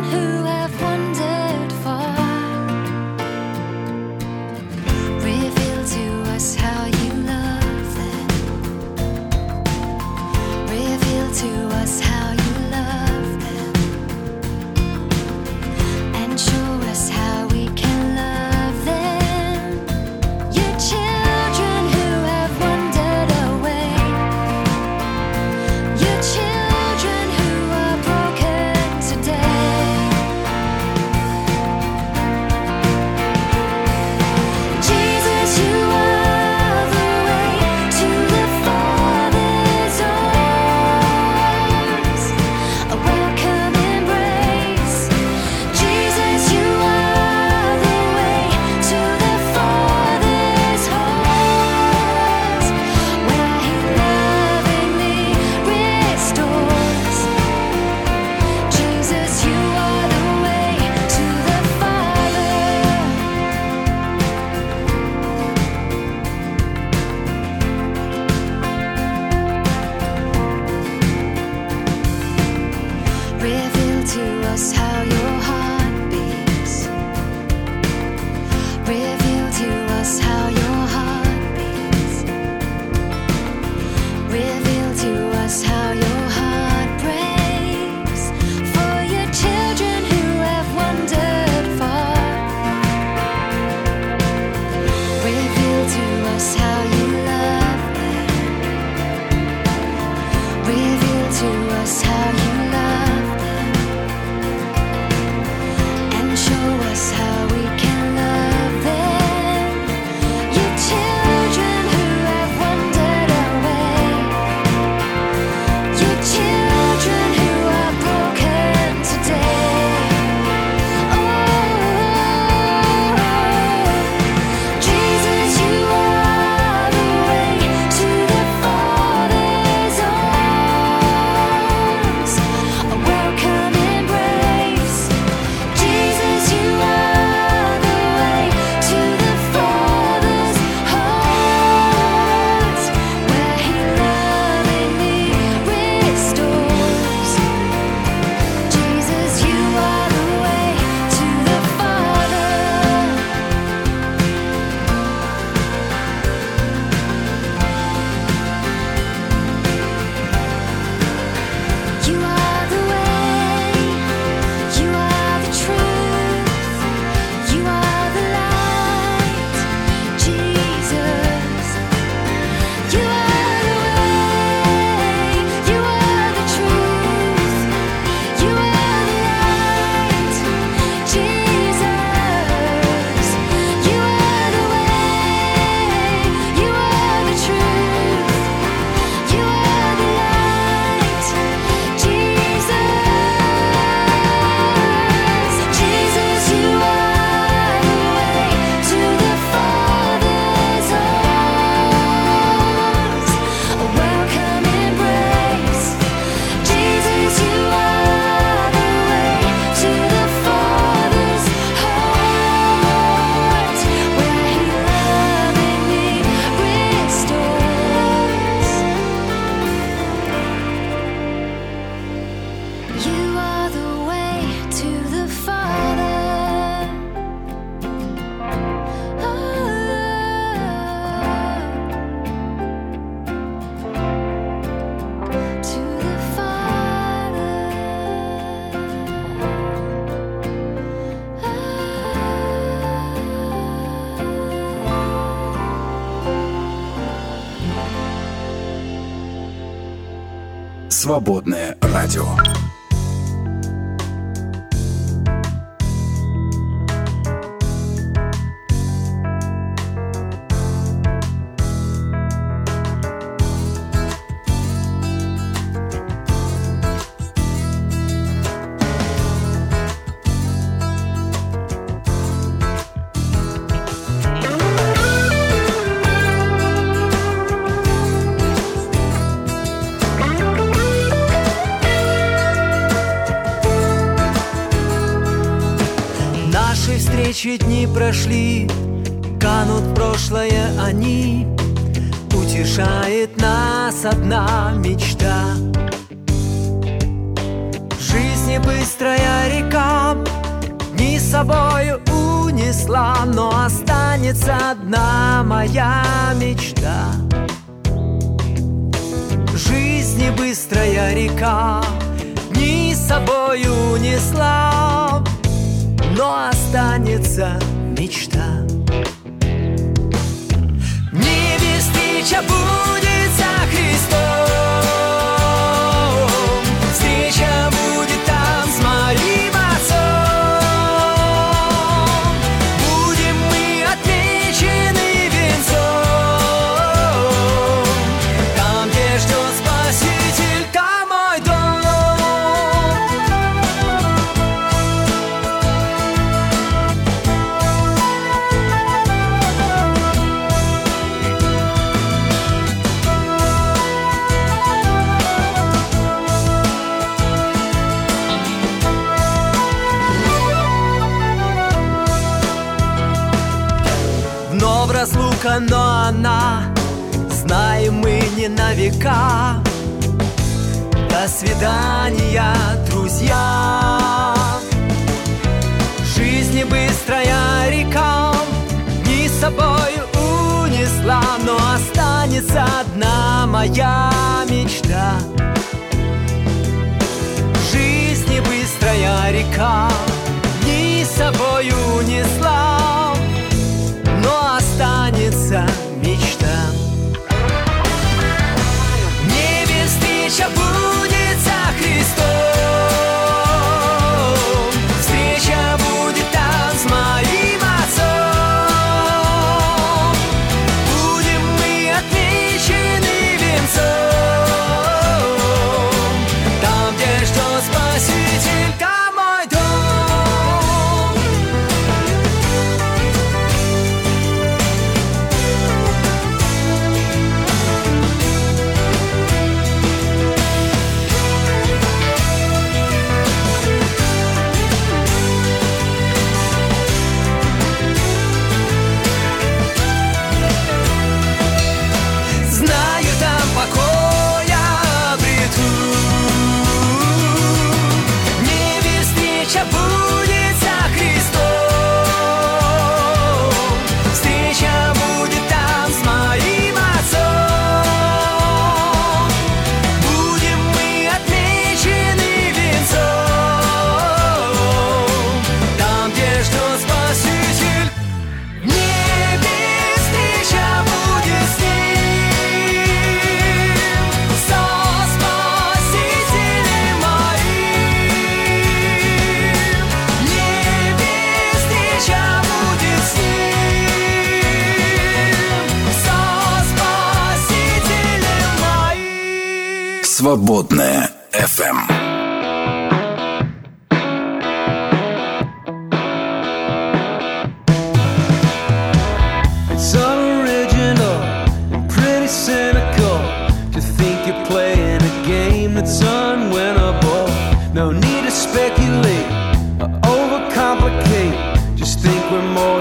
Свободное прошли, канут прошлое они. Утешает нас одна мечта. В жизни быстрая река с собою унесла, но останется одна моя мечта. В жизни быстрая река с собою унесла, но останется мечта. В небе встреча будет Разлука, но она Знаем мы не на века. До свидания, друзья. Жизни быстрая река Ни с собой унесла Но останется одна моя мечта. Жизни быстрая река Ни с собой унесла встреча будет со Христом.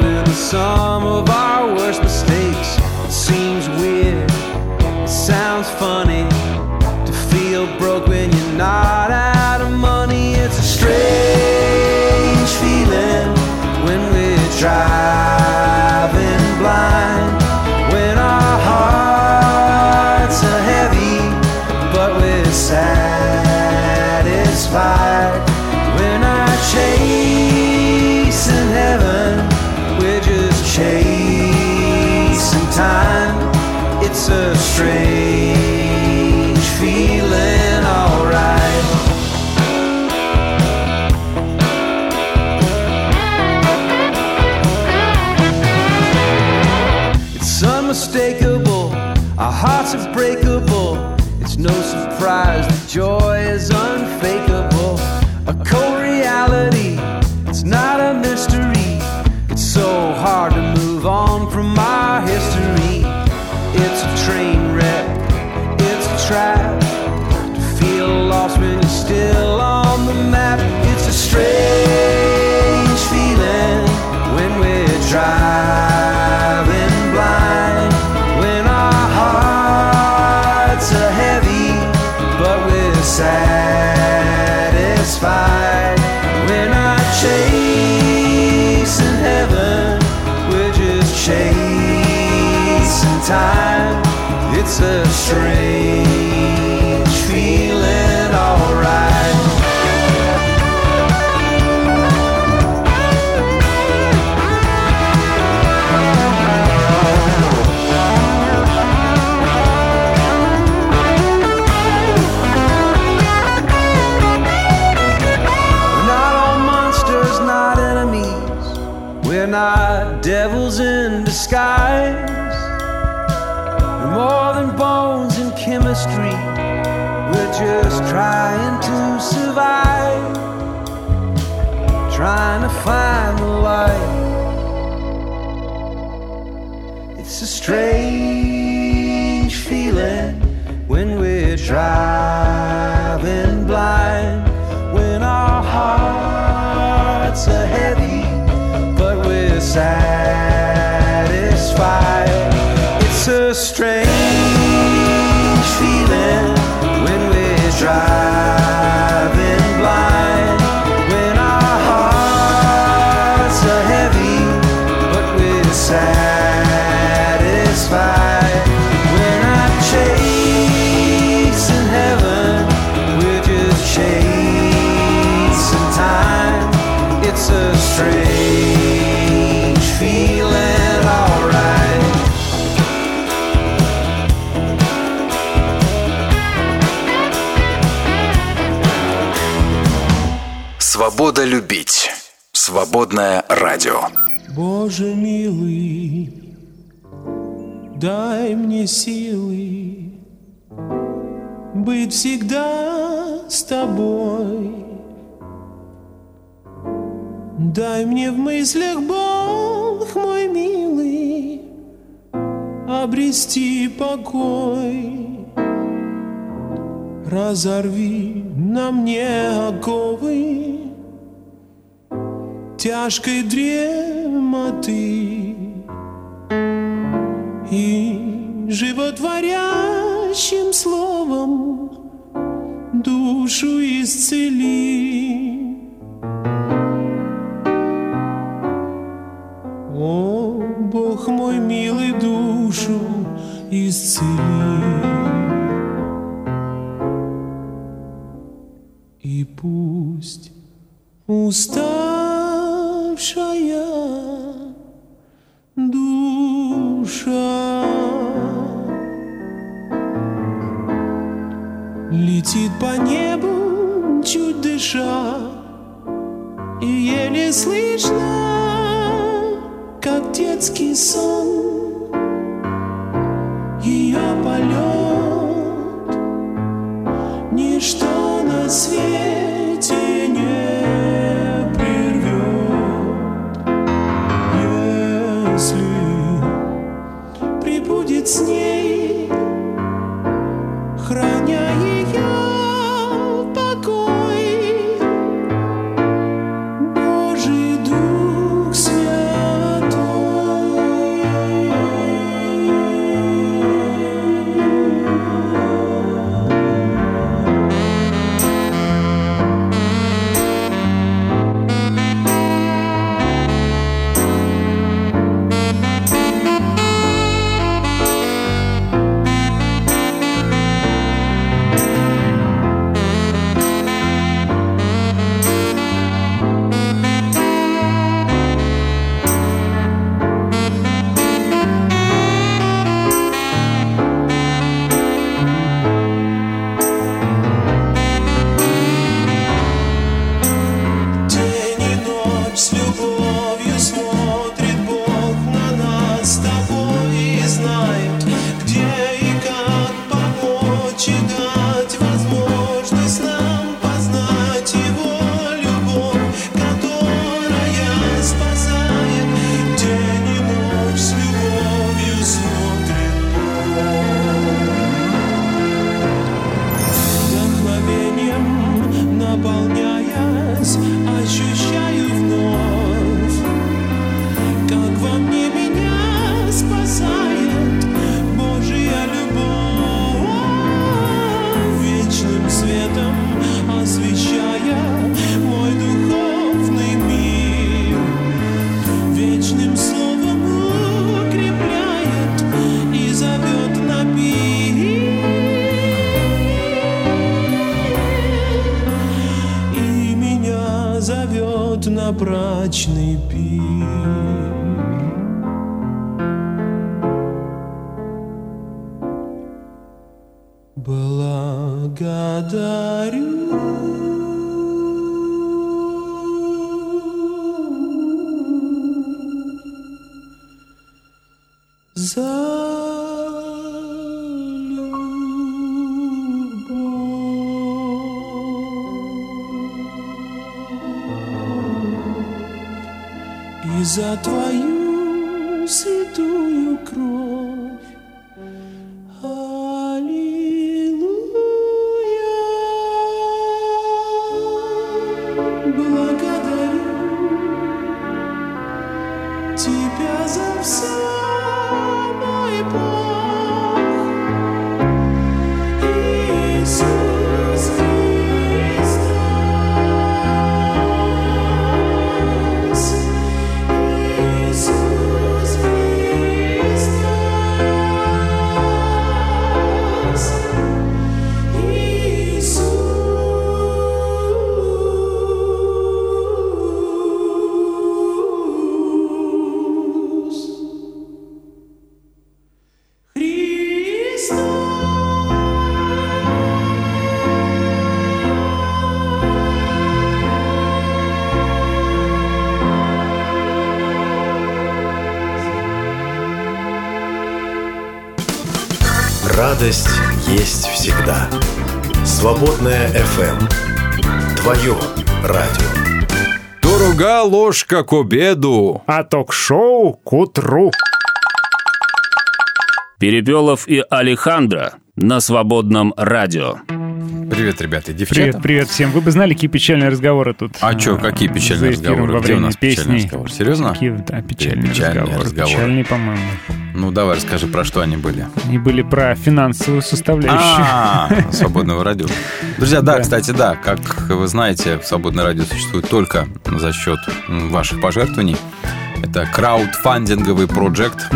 Than the sum of our worst mistakes. It seems weird, it sounds funny not Свобода любить. Свободное радио. Боже милый, дай мне силы быть всегда с тобой. Дай мне в мыслях Бог мой милый обрести покой. Разорви на мне оковы тяжкой дремоты И животворящим словом душу исцели. О, Бог мой милый, душу исцели. И пусть уста по небу, чуть дыша, И еле слышно, как детский сон, Ее полет, ничто на свете. Благодарю за любовь и Ложка к обеду. А ток-шоу к утру. Перепелов и Алехандро на свободном радио. Привет, ребята, и девчата. Привет, привет всем. Вы бы знали, какие печальные разговоры тут. А чё, какие печальные разговоры? Во Где у время нас печальные песни. разговоры? Серьезно? Какие, да, печальные, Печальные разговоры. разговоры. Печальные, по-моему. Ну, давай, расскажи, про что они были. Они были про финансовую составляющую. А, свободного радио. Друзья, да, Да. кстати, да, как вы знаете, свободное радио существует только за счет ваших пожертвований. Это краудфандинговый проект.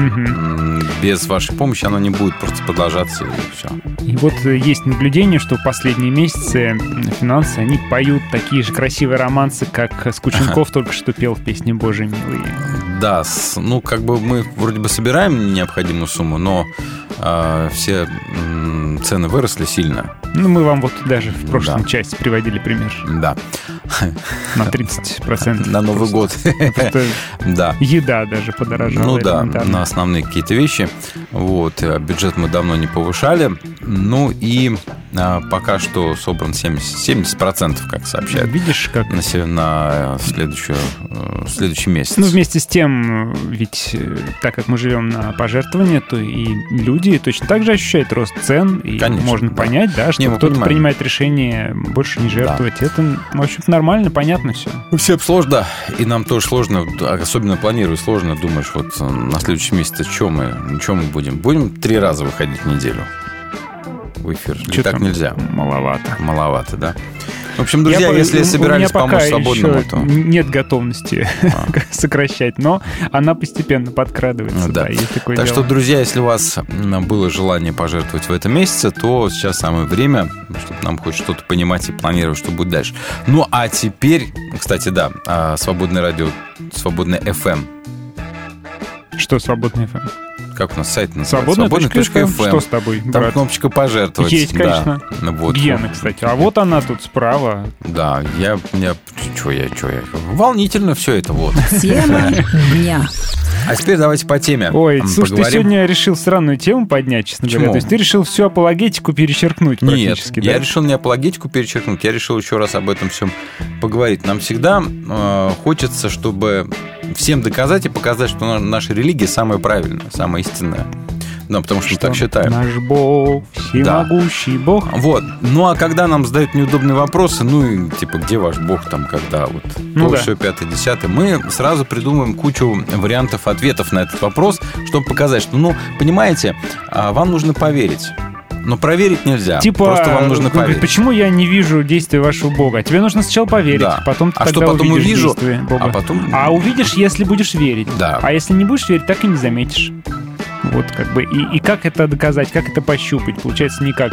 Без вашей помощи оно не будет просто продолжаться, и все. И вот э, есть наблюдение, что в последние месяцы финансы, они поют такие же красивые романсы, как Скученков только что пел в песне «Боже милый». Да, с- ну, как бы мы вроде бы собираем необходимую сумму, но а, все м, цены выросли сильно. Ну, мы вам вот даже в прошлом Да. части приводили пример. Да. На 30%. На Новый год. Да. еда даже подорожала. Ну да, на основные какие-то вещи. Вот, э, бюджет мы давно не повышали. Ну и а, пока что собран 70, 70% как сообщают. Видишь, как... На, на следующую, э, следующий месяц. Ну, вместе с тем, э, ведь э, так как мы живем на пожертвования, то и люди точно так же ощущают рост цен. И Конечно, можно да. понять, да, что кто-то принимает решение больше не жертвовать. Это, в общем-то, нормально, понятно все. Ну, Всем сложно, и нам тоже сложно, особенно планируя сложно, думаешь, вот э, на следующий месяц что мы, что мы будем? Будем три раза выходить в неделю в эфир? Чё так нельзя? Маловато. Маловато, да? В общем, друзья, Я если собирались помочь свободному, то... А. нет готовности сокращать, но она постепенно подкрадывается. Ну, да. да, есть такое Так дело. что, друзья, если у вас было желание пожертвовать в этом месяце, то сейчас самое время, чтобы нам хоть что-то понимать и планировать, что будет дальше. Ну, а теперь, кстати, да, а, свободное радио, свободное FM. Что свободный FM? Как у нас сайт называется? Свободная точка Свободная.fm. FM. Что с тобой, Там брат? кнопочка пожертвовать. Есть, да. конечно. Ну, Вот. Где она, кстати? А вот она тут справа. Да, я, я, что я, что я, волнительно все это вот. Тема дня. А теперь давайте по теме Ой, слушай, ты сегодня решил странную тему поднять, честно говоря. Почему? То есть ты решил всю апологетику перечеркнуть Нет, я да? решил не апологетику перечеркнуть, я решил еще раз об этом всем поговорить. Нам всегда э, хочется, чтобы всем доказать и показать, что на- наша религия самая правильная, самая истинная. Ну, потому что, мы так считаем. Наш Бог, всемогущий Бог. Вот. Ну, а когда нам задают неудобные вопросы, ну, и типа, где ваш бог там, когда вот Ну то, да. все, пятое, десятое, мы сразу придумаем кучу вариантов ответов на этот вопрос, чтобы показать, что, ну, понимаете, а, вам нужно поверить. Но проверить нельзя. Типа, Просто вам нужно поверить. почему я не вижу действия вашего Бога? Тебе нужно сначала поверить, Да. потом ты А что тогда потом увидишь увижу, действие Бога. а потом- А увидишь, если будешь верить. Да. А если не будешь верить, так и не заметишь. Вот как бы, и, и как это доказать, как это пощупать, получается никак.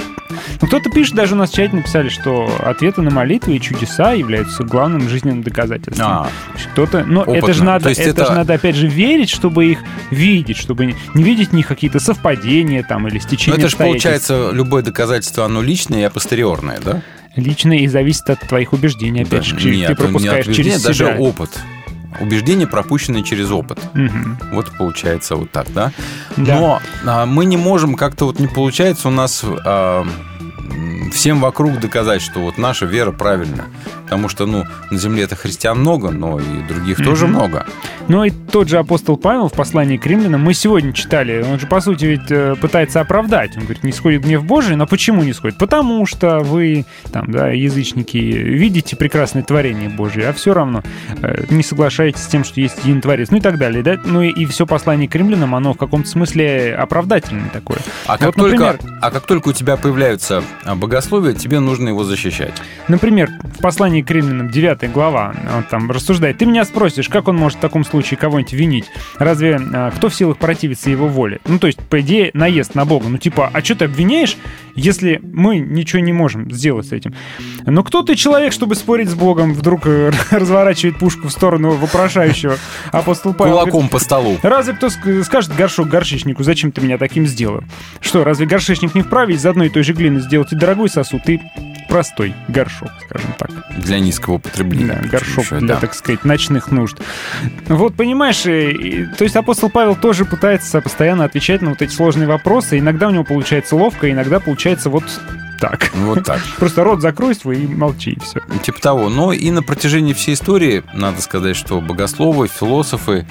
Ну, кто-то пишет, даже у нас в чате написали, что ответы на молитвы и чудеса являются главным жизненным доказательством. А. Кто-то, но это Опытно. же надо, это, это- же надо опять же верить, чтобы их видеть, чтобы не, не видеть в них какие-то совпадения там или Ну, стечения это же получается любое доказательство, оно личное и апостериорное, да? Лично и зависит от твоих убеждений, опять же, Да, через- нет, ты ну, не пропускаешь через даже себя. опыт. Убеждения пропущены через опыт. Мгм. Вот получается вот так, да? Да. Но а, мы не можем, как-то вот не получается у нас а, всем вокруг доказать, что вот наша вера правильная. Потому что, ну, на земле это христиан много, но и других тоже Мгм. много. Ну и тот же апостол Павел в послании к римлянам, мы сегодня читали, он же, по сути, ведь э, пытается оправдать. Он говорит, не сходит гнев Божий, но почему не сходит? Потому что вы, там, да, язычники, видите прекрасное творение Божие, а все равно э, не соглашаетесь с тем, что есть един Творец, ну и так далее, да? Ну и, все послание к римлянам, оно в каком-то смысле оправдательное такое. А как, Вот, только, например, а как только у тебя появляются а, богословия, тебе нужно его защищать. Например, в послании к римлянам 9 глава, он там рассуждает, ты меня спросишь, как он может в таком случае кого-нибудь винить? Разве а, кто в силах противиться его воле? Ну, то есть, по идее, наезд на Бога. Ну, типа, а что ты обвиняешь, если мы ничего не можем сделать с этим? Но кто ты человек, чтобы спорить с Богом? Вдруг э, разворачивает пушку в сторону вопрошающего апостол Павел. говорит, Кулаком по столу. Разве кто ск- скажет горшок горшечнику, зачем ты меня таким сделал? Что, разве горшечник не вправе из одной и той же глины сделать и дорогой сосуд, и простой горшок, скажем так. Для низкого употребления. Да, горшок еще, для, да. так сказать, ночных нужд. Вот, понимаешь, и- и- то есть апостол Павел тоже пытается постоянно отвечать на вот эти сложные вопросы. Иногда у него получается ловко, иногда получается вот так. Вот так. Просто рот закрой свой и молчи, и все. Типа того. Но и на протяжении всей истории, надо сказать, что богословы, философы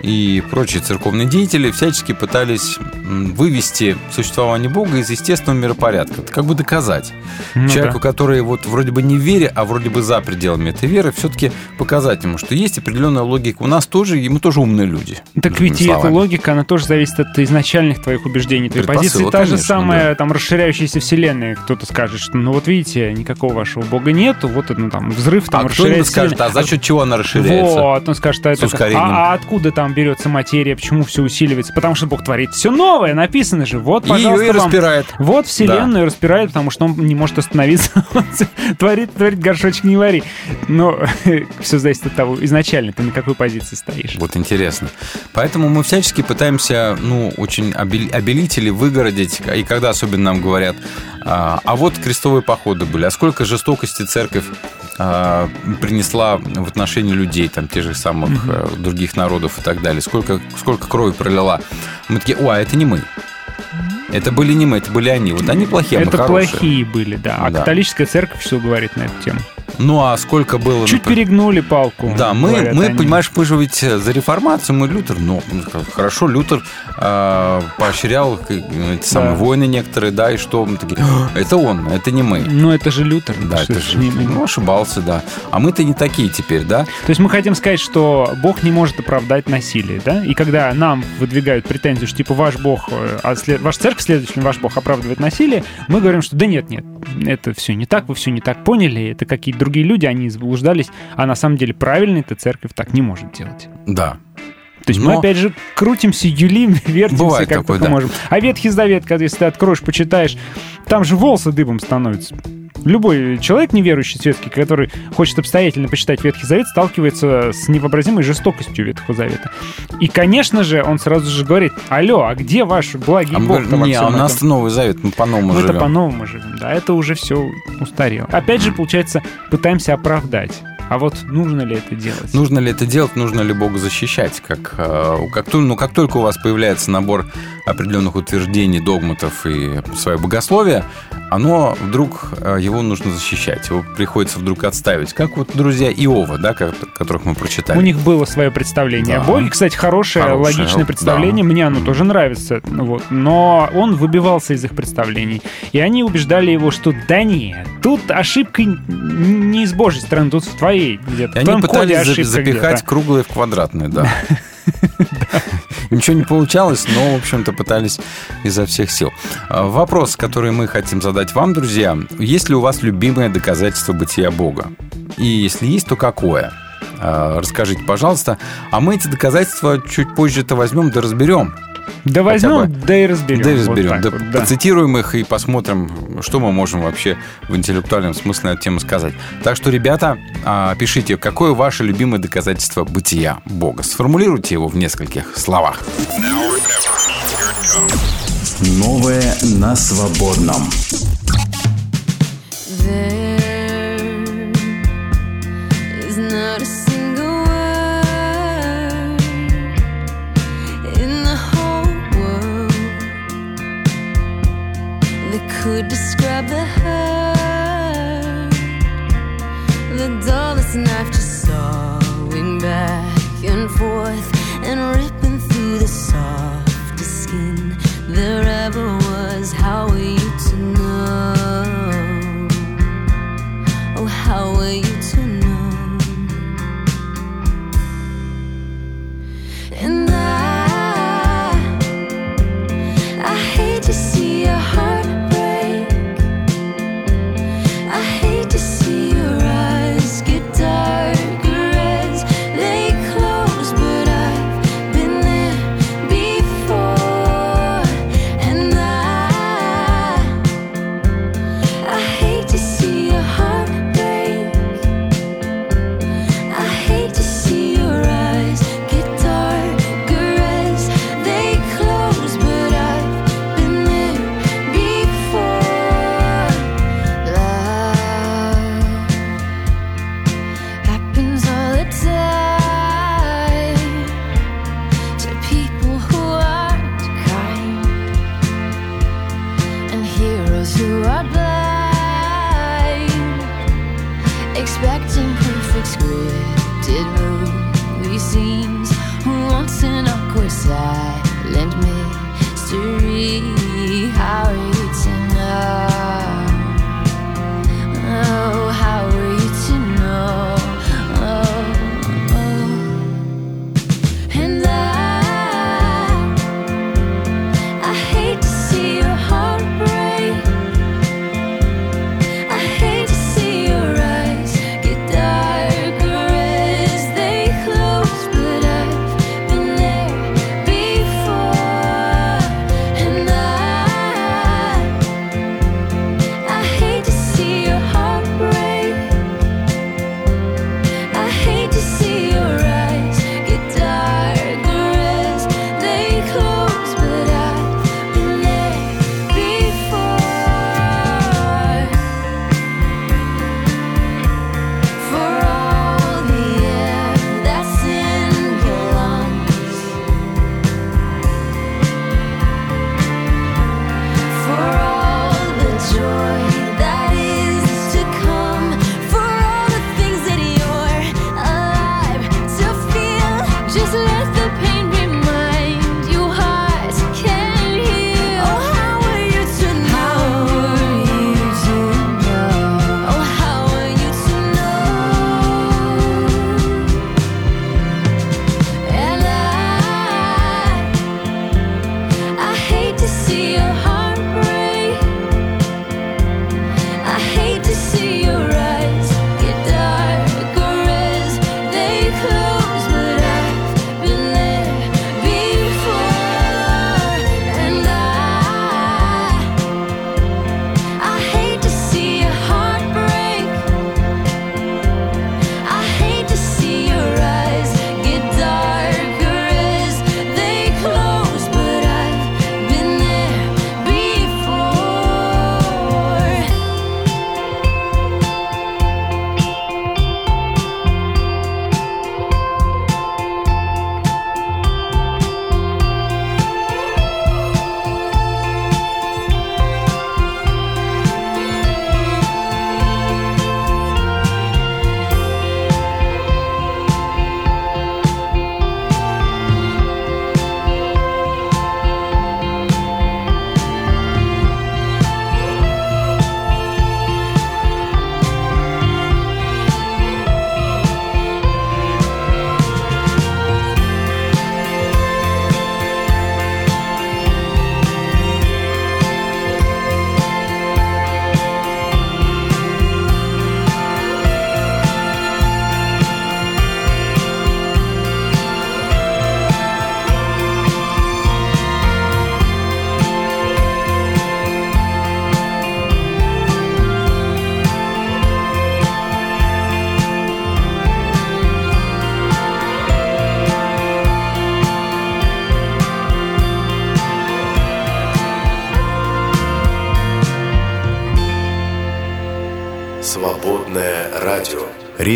и прочие церковные деятели всячески пытались вывести существование Бога из естественного миропорядка. Как бы доказать. Ну Человеку, да. который вот вроде бы не в вере, а вроде бы за пределами этой веры, все-таки показать ему, что есть определенная логика. У нас тоже, и мы тоже умные люди. Так ведь и эта словами. логика, она тоже зависит от изначальных твоих убеждений, твоей позиции. Та же конечно, самая да. там расширяющаяся вселенная. Кто-то скажет, что ну вот видите, никакого вашего бога нету, вот это, ну, там взрыв, там А расширяется скажет, а за счет чего она расширяется? Вот, он скажет, а, это, а, а откуда там берется материя, почему все усиливается? Потому что Бог творит все новое, написано же. Вот, И ее пожалуйста, и вам. распирает. Вот вселенную распирает, потому что он не может остановиться. Творит, творит, горшочек не вари. Но все зависит от того, изначально ты на какой позиции стоишь. Вот интересно. Поэтому мы всячески пытаемся, ну, очень обел- обелить или выгородить. И когда особенно нам говорят, а, а вот крестовые походы были, а сколько жестокости церковь а, принесла в отношении людей, там, тех же самых э, других народов и так далее, сколько, сколько крови пролила. Мы такие, о, а это не мы. Это были не мы, это были они. Вот они плохие, а мы Это хорошие. плохие были, да. А Да. католическая церковь все говорит на эту тему. Ну, а сколько было... Чуть например, перегнули палку. Да, мы, говорят мы они. понимаешь, мы же ведь за реформацию, мы Лютер, ну, хорошо, Лютер э, поощрял э, эти самые Да. войны некоторые, да, и что мы такие, «А, это он, это не мы. Ну, это же Лютер. Да, это же, не- ну, ошибался, да. А мы-то не такие теперь, да? То есть мы хотим сказать, что Бог не может оправдать насилие, да? И когда нам выдвигают претензию, что типа ваш Бог, э, а след- ваш церковь, следовательно, ваш Бог оправдывает насилие, мы говорим, что да нет, нет, это все не так, вы все не так поняли, это какие-то другие люди, они заблуждались, а на самом деле правильно эта церковь так не может делать. Да. То есть мы Но- опять же крутимся, юлим, вертимся, Бывает как такое, только да. можем. А Ветхий Завет, когда если ты откроешь, почитаешь, там же волосы дыбом становятся. Любой человек неверующий светский, который хочет обстоятельно почитать Ветхий Завет, сталкивается с невообразимой жестокостью Ветхого Завета. И, конечно же, он сразу же говорит, алло, а где ваш благий А Бог? не, а у нас Новый Завет, мы по-новому Мы это живем. по-новому живем, да, это уже все устарело. Опять же, получается, пытаемся оправдать. А вот нужно ли это делать? Нужно ли это делать, нужно ли Бога защищать? Как, э, как, ну, как только у вас появляется набор определенных утверждений, догматов и свое богословие, оно вдруг, э, его нужно защищать, его приходится вдруг отставить. Как вот друзья Иова, да, ко- которых мы прочитали. У них было свое представление Да. о Боге. Кстати, хорошее, Хорошее, логичное да. представление. Мне оно тоже нравится. Вот. Но он выбивался из их представлений. И они убеждали его, что да нет, тут ошибка не из Божьей стороны, тут в твоей где-то. И в они коде пытались за- запихать где-то. круглые в квадратные, да. Ничего не получалось, но, в общем-то, пытались изо всех сил. А, Вопрос, который мы хотим задать вам, друзья. Есть ли у вас любимое доказательство бытия Бога? И если есть, то какое? А, Расскажите, пожалуйста. А мы эти доказательства чуть позже-то возьмем да разберем. Да возьмем, да и разберем. Да и Вот разберем. так да, вот, да. Процитируем их и посмотрим, что мы можем вообще в интеллектуальном смысле на эту тему сказать. Так что, ребята, а, пишите, какое ваше любимое доказательство бытия Бога. Сформулируйте его в нескольких словах. Новое на свободном. There could describe the hurt. The dullest knife just sawing back and forth and ripping through the softest skin there ever was. How are you to know? Oh, how are you to know?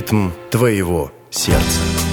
ритм твоего сердца.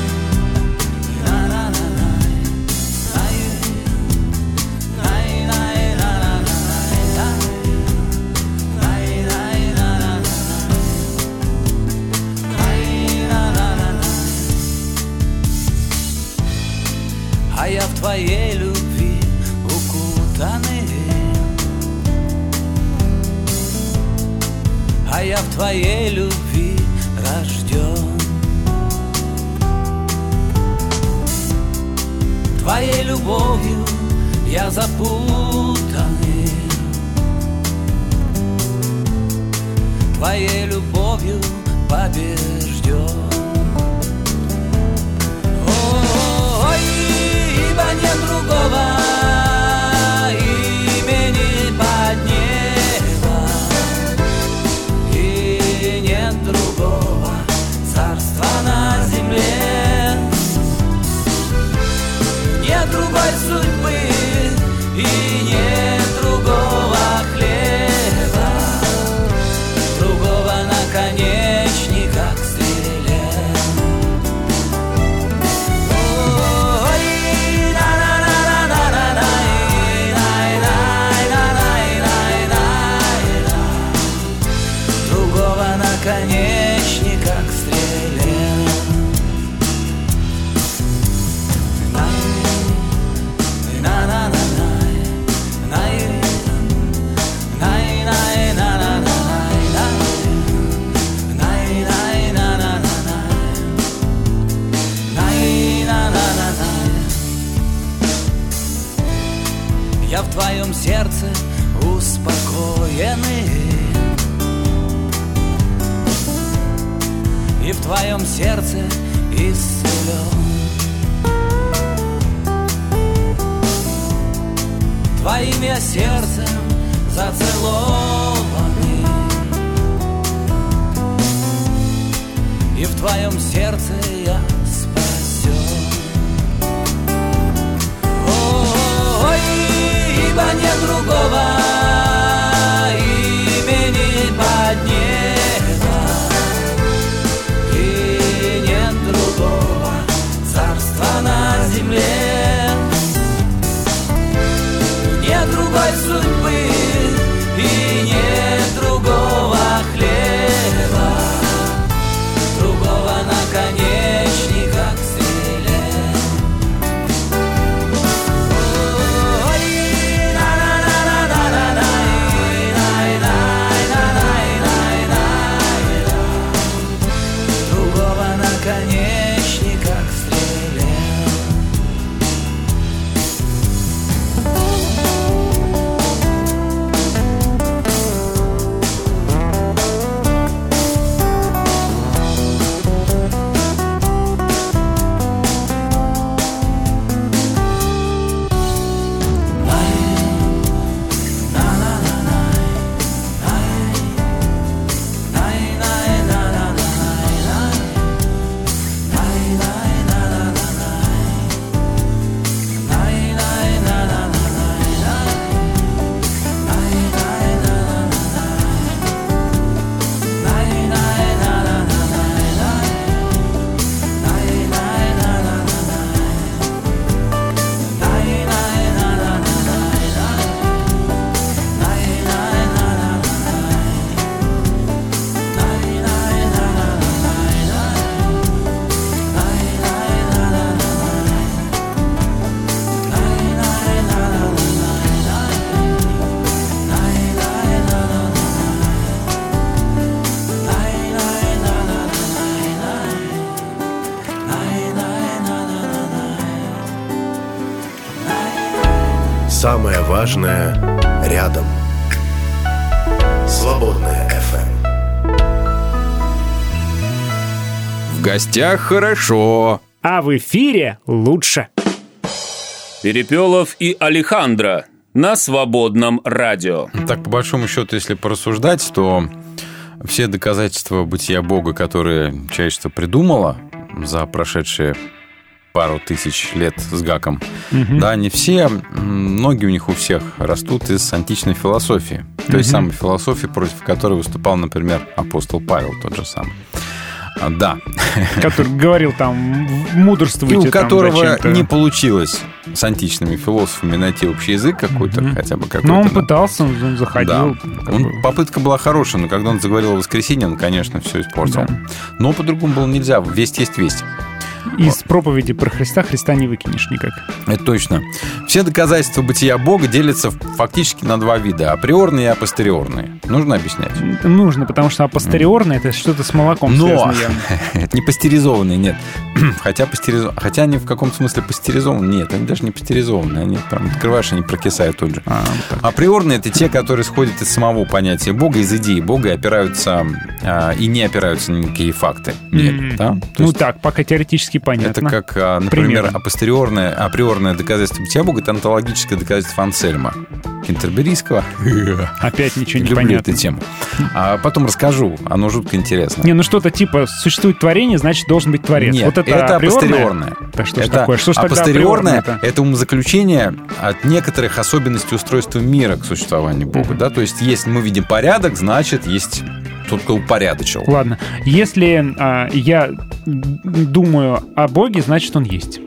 важное рядом. Свободная FM. Эм. В гостях хорошо, а в эфире лучше. Перепелов и Алехандро на свободном радио. Так, по большому счету, если порассуждать, то все доказательства бытия Бога, которые человечество придумало за прошедшие пару тысяч лет с гаком. Мгм. Да, не все, ноги у них у всех растут из античной философии. Той Мгм. самой философии, против которой выступал, например, апостол Павел тот же самый. А, Да. Который говорил там, И мудрствуйте у которого не получилось с античными философами найти общий язык какой-то, хотя бы какой-то. Но он да. пытался, он заходил. Да. Он- попытка была хорошая, но когда он заговорил о воскресенье, он, конечно, все испортил. Но по-другому было нельзя. Весть есть весть. Из проповеди про Христа Христа не выкинешь никак. Это точно. Все доказательства бытия Бога делятся фактически на два вида. Априорные и апостериорные. Нужно объяснять? Это нужно, потому что апостериорно это что-то с молоком Но связано явно. это не пастеризованные, нет. Хотя, пастеризо... Хотя они в каком смысле пастеризованы. Нет, они даже не пастеризованы. Они прям открываешь, они прокисают тут же. А, Априорные — это те, которые исходят из самого понятия Бога, из идеи Бога и опираются а, и не опираются на никакие факты. Нет, М. да? То Ну есть так, пока теоретически понятно. это как, а, например, Примерно. апостериорное, априорное доказательство бытия Бога, это онтологическое доказательство Ансельма Кентерберийского. Опять ничего не Люблю понятно. эту тему. А потом расскажу, оно жутко интересно. Не, ну что-то типа существует творение, значит должен быть творец. Нет, вот это, это апостериорное. Да что ж это такое? Что ж апостериорное априорное-то? это умозаключение от некоторых особенностей устройства мира к существованию Бога. Да? То есть, если мы видим порядок, значит, есть тот, кто упорядочил. Ладно, если а, я думаю о Боге, значит он есть.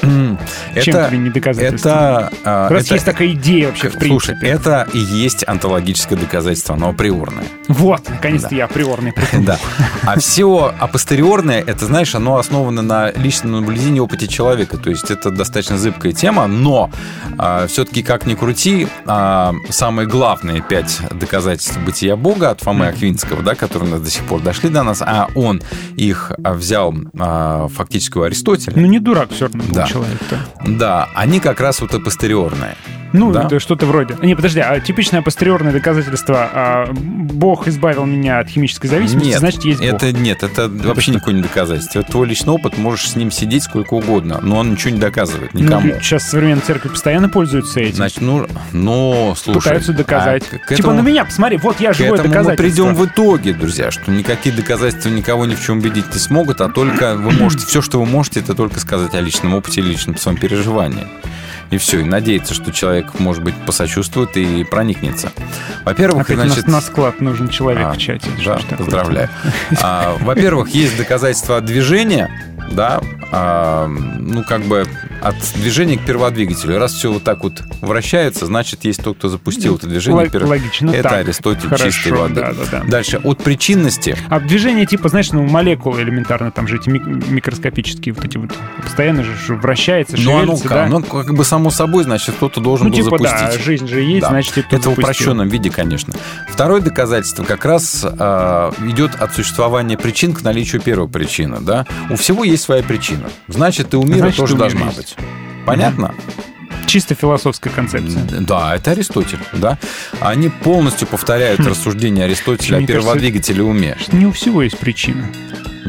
Чем это, тебе не доказательство? это, а, Раз это- есть такая идея вообще в принципе. Слушай, это и есть онтологическое доказательство, оно априорное. Вот, наконец-то я априорный. Да. А все апостериорное, это, знаешь, оно основано на личном наблюдении опыте человека. То есть это достаточно зыбкая тема, но все-таки, как ни крути, а, самые главные пять доказательств бытия Бога от Фомы Аквинского, да, которые у нас до сих пор дошли до нас, а он их а, взял а, фактически у Аристотеля. Ну не дурак все равно Да. Человек-то. Да, они как раз вот апостериорные. Ну, Да? это что-то вроде. Не, подожди, а типичное постериорное доказательство а, Бог избавил меня от химической зависимости, Нет, значит, есть Бог. это нет, это вообще никакое не доказательство. Это твой личный опыт, можешь с ним сидеть сколько угодно, но он ничего не доказывает никому. Ну, сейчас современная церковь постоянно пользуется этим. Значит, ну, ну, слушай. Пытаются доказать. а к Типа этому- на меня, посмотри, вот я живое этому мы доказательство. придем в итоге, друзья, что никакие доказательства никого ни в чем убедить не смогут, а только вы можете, все, что вы можете, это только сказать о личном опыте и личном своем переживании. И все, и надеяться, что человек, может быть, посочувствует и проникнется. Во-первых, Опять значит... на склад нужен человек А, в чате. Да, поздравляю. А, Во-первых, есть доказательства движения, да, а, ну, как бы от движения к перводвигателю. Раз все вот так вот вращается, значит, есть тот, кто запустил это движение. Лог- логично, Это так. Аристотель Хорошо, чистой воды. да, да, да. Дальше, от причинности. А движение типа, знаешь, ну, молекулы элементарно, там же эти мик- микроскопические вот эти вот, постоянно же вращается, Ну, оно, да? ну, как бы само собой, значит, кто-то должен Ну, был типа, да, запустить. жизнь же есть, значит, и кто Это в запустил. упрощенном виде, конечно. Второе доказательство как раз э, идет от существования причин к наличию первой причины. Да? У всего есть своя причина. Значит, и у мира Значит, тоже у мира должна есть. быть. Понятно? Чисто философская концепция. Да, это Аристотель. Да? Они полностью повторяют рассуждения Аристотеля о Мне кажется, перводвигателе уме. Не у всего есть причина.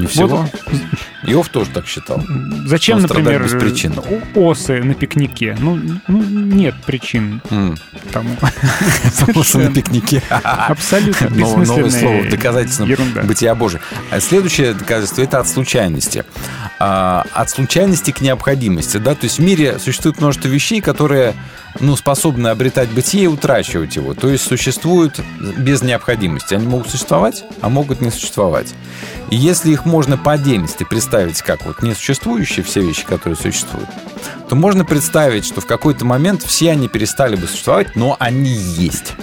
Не всего? Вот Иов тоже так считал. Зачем, Он например, без причин. осы на пикнике? Ну, ну, нет причин М. тому. Осы на пикнике. Абсолютно Новое- слово, доказательство бытия Божия. А следующее доказательство – это от случайности. А, от случайности к необходимости. Да? То есть в мире существует множество вещей, которые ну, способны обретать бытие и утрачивать его. То есть существуют без необходимости. Они могут существовать, а могут не существовать. И если их можно по отдельности представить как вот несуществующие все вещи, которые существуют, то можно представить, что в какой-то момент все они перестали бы существовать, но они есть.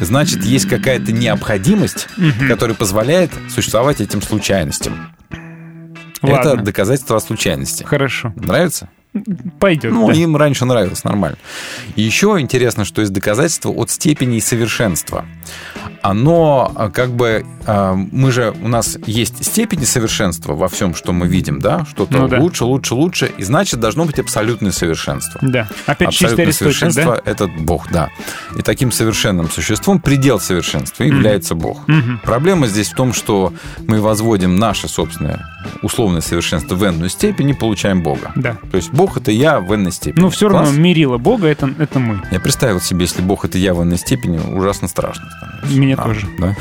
Значит, есть какая-то необходимость, Мгм. которая позволяет существовать этим случайностям. Это Ладно. доказательство о случайности. Хорошо. Нравится? Пойдет. Ну, да. им раньше нравилось, нормально. Еще интересно, что есть доказательство от степени совершенства. Оно а, как бы... а, Мы же... У нас есть степени совершенства во всем, что мы видим, да? Что-то Ну да. лучше, лучше, лучше. И значит, должно быть абсолютное совершенство. Да. Опять Абсолютное совершенство да? – это Бог, да. И таким совершенным существом предел совершенства является Бог. Мгм. Проблема здесь в том, что мы возводим наше собственное условное совершенство в энную степень и получаем Бога. Да. То есть Бог – это я в энной степени. Ну, все равно Класс? мерило Бога это, это мы. Я представил себе, если Бог – это я в энной степени, ужасно страшно становится. Мне А, тоже. Да?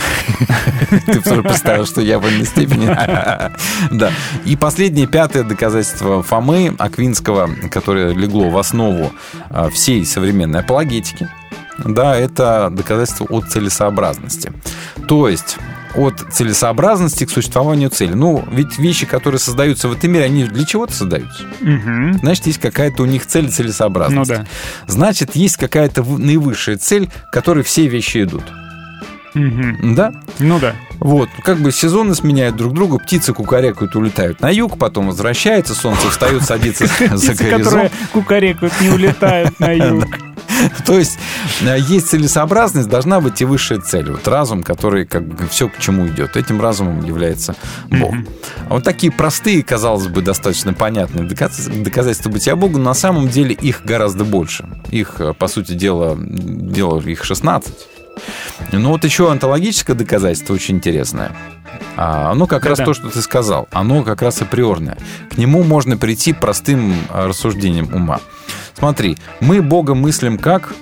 Ты тоже представил, что я в вольной степени. Да. И последнее, пятое доказательство Фомы Аквинского, которое легло в основу а, всей современной апологетики, да, это доказательство от целесообразности. То есть от целесообразности к существованию цели. Ну, ведь вещи, которые создаются в этом мире, они для чего-то создаются. Мгм. Значит, есть какая-то у них цель и целесообразность. Ну да. Значит, есть какая-то наивысшая цель, к которой все вещи идут. Мгм. Да? Ну да. Вот, как бы сезоны сменяют друг друга, птицы кукарекают, улетают на юг, потом возвращается, солнце встает, садится за Птицы, которые горизонт. кукарекают, не улетают на юг. То есть э, есть целесообразность, должна быть и высшая цель. Вот разум, который как бы все к чему идет. Этим разумом является Бог. А вот такие простые, казалось бы, достаточно понятные доказ- доказательства бытия Бога, но на самом деле их гораздо больше. Их, э, по сути дела, дело их 16. Но вот еще онтологическое доказательство очень интересное. А, Оно как раз Да-да. то, что ты сказал. Оно как раз априорное. К нему можно прийти простым а, рассуждением ума. Смотри, мы Бога мыслим как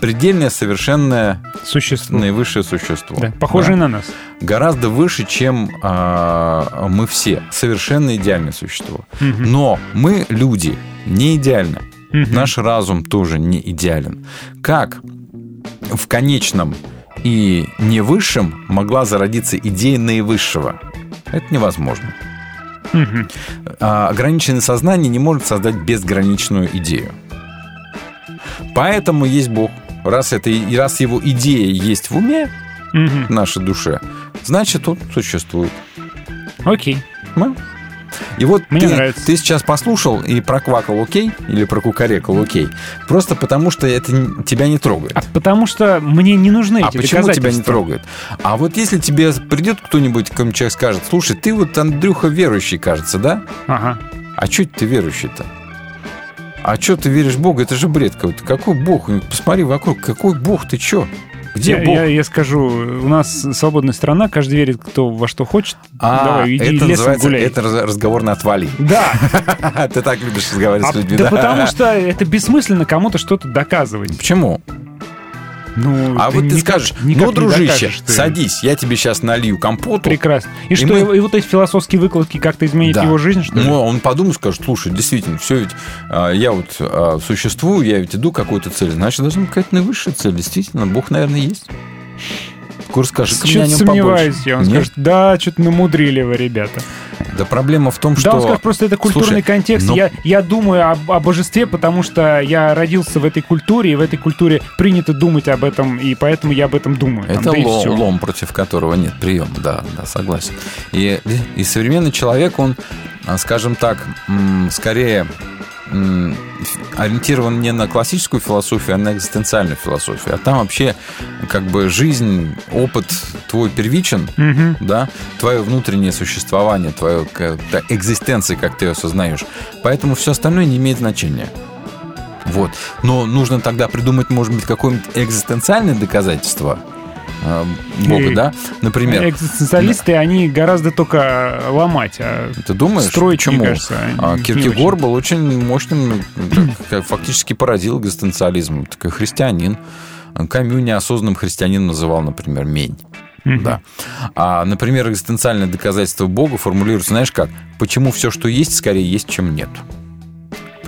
предельное, совершенное, Существо. наивысшее существо. Да, похожее Да. на нас. Гораздо выше, чем а, мы все. Совершенно идеальное существо. Мгм. Но мы, люди, не идеальны. Мгм. Наш разум тоже не идеален. Как в конечном и не высшем могла зародиться идея наивысшего? Это невозможно. Мгм. А, ограниченное сознание не может создать безграничную идею. Поэтому есть Бог. Раз, это, и раз его идея есть в уме, Мгм. в нашей душе, значит, он существует. Окей. Ну, И вот Мне ты, нравится. ты сейчас послушал и проквакал окей, или прокукарекал окей, просто потому что это тебя не трогает. А потому что мне не нужны А эти почему тебя не трогает? А вот если тебе придет кто-нибудь, какой-нибудь человек скажет, слушай, ты вот Андрюха верующий, кажется, да? Ага. А что ты верующий-то? А что ты веришь в Бога? Это же бред какой-то. Какой Бог? Посмотри вокруг. Какой Бог? Ты что? Где я, Бог? Я, я скажу, у нас свободная страна, каждый верит, кто во что хочет. А, Давай, иди это лесом гуляй. это раз- разговор на отвали. Да, Ты так любишь разговаривать А, с людьми, да да? потому что это бессмысленно кому-то что-то доказывать. Почему? Ну, А вот ты никак- скажешь, никак ну, дружище, докажешь ты. садись, я тебе сейчас налью компоту. Прекрасно. И, И что, мы- и вот эти философские выкладки как-то изменят Да. его жизнь, что ли? Ну, он подумает, скажет, слушай, действительно, все ведь, а, я вот а, существую, я ведь иду к какой-то цели, значит, должна быть какая-то наивысшая цель. Действительно, Бог, наверное, есть. Курс скажи ка мне о Что-то нем сомневаюсь побольше. я. Он Нет? скажет, да, что-то намудрили вы, ребята. Да проблема в том, что... Да, он скажет, просто это культурный Слушай, контекст. ну- Я, я думаю об, о божестве, потому что я родился в этой культуре, и в этой культуре принято думать об этом, и поэтому я об этом думаю. Там, Это да и лом, лом, против которого нет приема, да, да, согласен. И, и современный человек, он, скажем так, скорее ориентирован не на классическую философию, а на экзистенциальную философию. А там вообще как бы жизнь, опыт твой первичен, Мгм. да, твое внутреннее существование, твоя экзистенция, как ты ее осознаешь. Поэтому все остальное не имеет значения. Вот. Но нужно тогда придумать, может быть, какое-нибудь экзистенциальное доказательство Бога, И- да? Например, Экзистенциалисты, они гораздо только ломать, а ты думаешь, строить, почему? мне кажется, А, Киркегор был очень мощным, как фактически породил экзистенциализм. Такой христианин. Камю неосознанным христианином называл, например, мень. Мгм. Да. А, например, экзистенциальное доказательство Бога формулируется, знаешь как? Почему все, что есть, скорее есть, чем нет.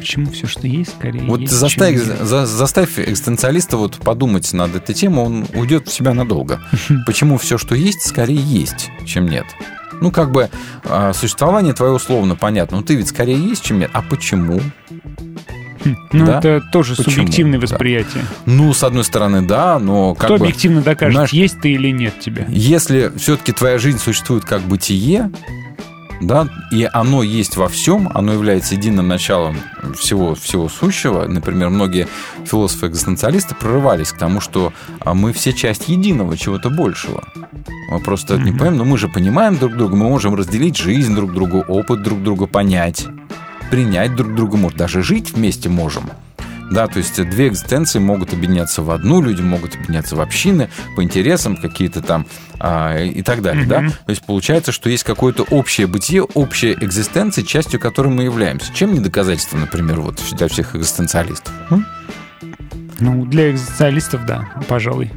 Почему все, что есть, скорее Вот есть, заставь, за- заставь экзистенциалиста вот подумать над этой темой, он уйдет в себя надолго. Почему все, что есть, скорее есть, чем нет? Ну, как бы а, существование твое условно понятно. Ну, ты ведь скорее есть, чем нет. А почему? Ну, да? это тоже Почему? субъективное Да. восприятие. Ну, с одной стороны, да, но как Кто бы... объективно докажет, знаешь, есть ты или нет тебя? Если все-таки твоя жизнь существует как бытие, да, и оно есть во всем, оно является единым началом всего, всего сущего. Например, многие философы-экзистенциалисты прорывались к тому, что а, мы все часть единого, чего-то большего. Мы просто это не понимаем, но мы же понимаем друг друга, мы можем разделить жизнь друг другу, опыт друг друга понять, принять друг друга, может, даже жить вместе можем. Да, то есть две экзистенции могут объединяться в одну, люди могут объединяться в общины по интересам какие-то там а, и так далее, да. То есть получается, что есть какое-то общее бытие, общая экзистенция, частью которой мы являемся. Чем не доказательство, например, вот для всех экзистенциалистов? Ну, для экзистенциалистов, да, пожалуй.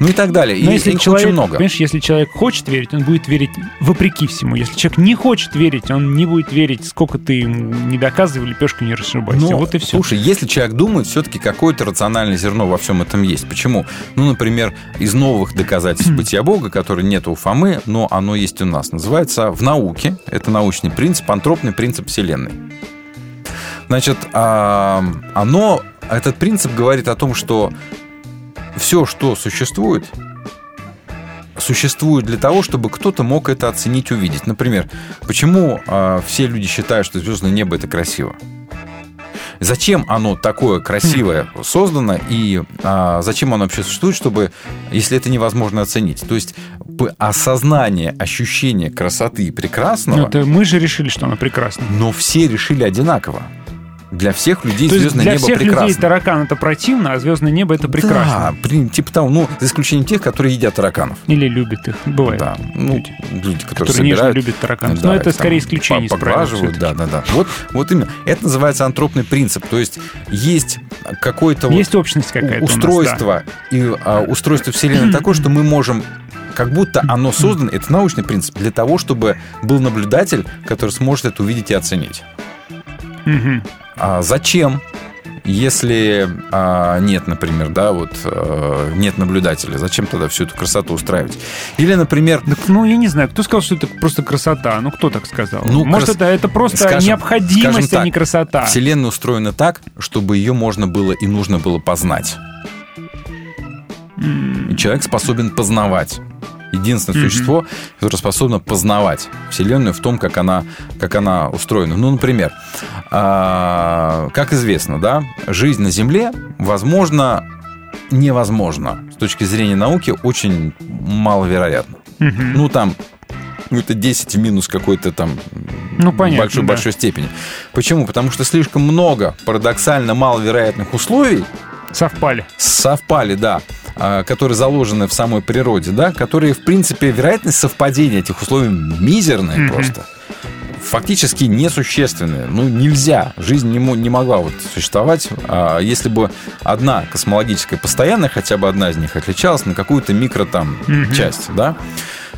Ну и так далее. Но и если человек, очень много. понимаешь, если человек хочет верить, он будет верить вопреки всему. Если человек не хочет верить, он не будет верить, сколько ты ему не доказывай, лепешку не расшибайся. Ну, вот и все. Слушай, если человек думает, все-таки какое-то рациональное зерно во всем этом есть. Почему? Ну, например, из новых доказательств бытия Бога, которые нет у Фомы, но оно есть у нас, называется в науке, это научный принцип, антропный принцип Вселенной. Значит, а, оно, этот принцип говорит о том, что все, что существует, существует для того, чтобы кто-то мог это оценить, увидеть. Например, почему а, все люди считают, что звездное небо это красиво? Зачем оно такое красивое создано и а, зачем оно вообще существует, чтобы, если это невозможно оценить? То есть осознание, ощущение красоты и прекрасного, это мы же решили, что оно прекрасно. но все решили одинаково. Для всех людей То звездное для небо всех прекрасно. людей таракан это противно, а звездное небо это прекрасно. Да, типа того, ну, за исключением тех, которые едят тараканов. Или любят их. Бывает. Да, ну, люди. люди, которые, Которые собирают, любят тараканов. да, Но это скорее там исключение поглаживают, да, да, да. Вот, вот именно. Это называется антропный принцип. То есть есть какое-то вот Есть общность какая-то у нас, устройство и а, устройство Вселенной такое, что мы можем как будто оно создано, это научный принцип, для того, чтобы был наблюдатель, который сможет это увидеть и оценить. Мгм. А зачем? Если а, нет, например, да, вот э, нет наблюдателя, зачем тогда всю эту красоту устраивать? Или, например, Так, ну, я не знаю, кто сказал, что это просто красота? Ну, кто так сказал? Ну, Может, крас- это, это просто скажем- необходимость, скажем а не так, красота. Вселенная устроена так, чтобы ее можно было и нужно было познать. И человек способен познавать. Единственное Мгм. существо, которое способно познавать Вселенную в том, как она, как она устроена. Ну, например, а, как известно, да, жизнь на Земле, возможно, невозможно. С точки зрения науки, очень маловероятно. Мгм. Ну, там, ну, это 10 в минус какой-то там Ну, понятно, большой, да. большой степени. Почему? Потому что слишком много парадоксально маловероятных условий Совпали. совпали, да, которые заложены в самой природе, да, которые, в принципе, вероятность совпадения этих условий мизерная Мгм. просто. Фактически несущественная. Ну, нельзя. Жизнь не, не могла вот существовать, а, если бы одна космологическая постоянная, хотя бы одна из них отличалась на какую-то микро там Мгм. часть, да.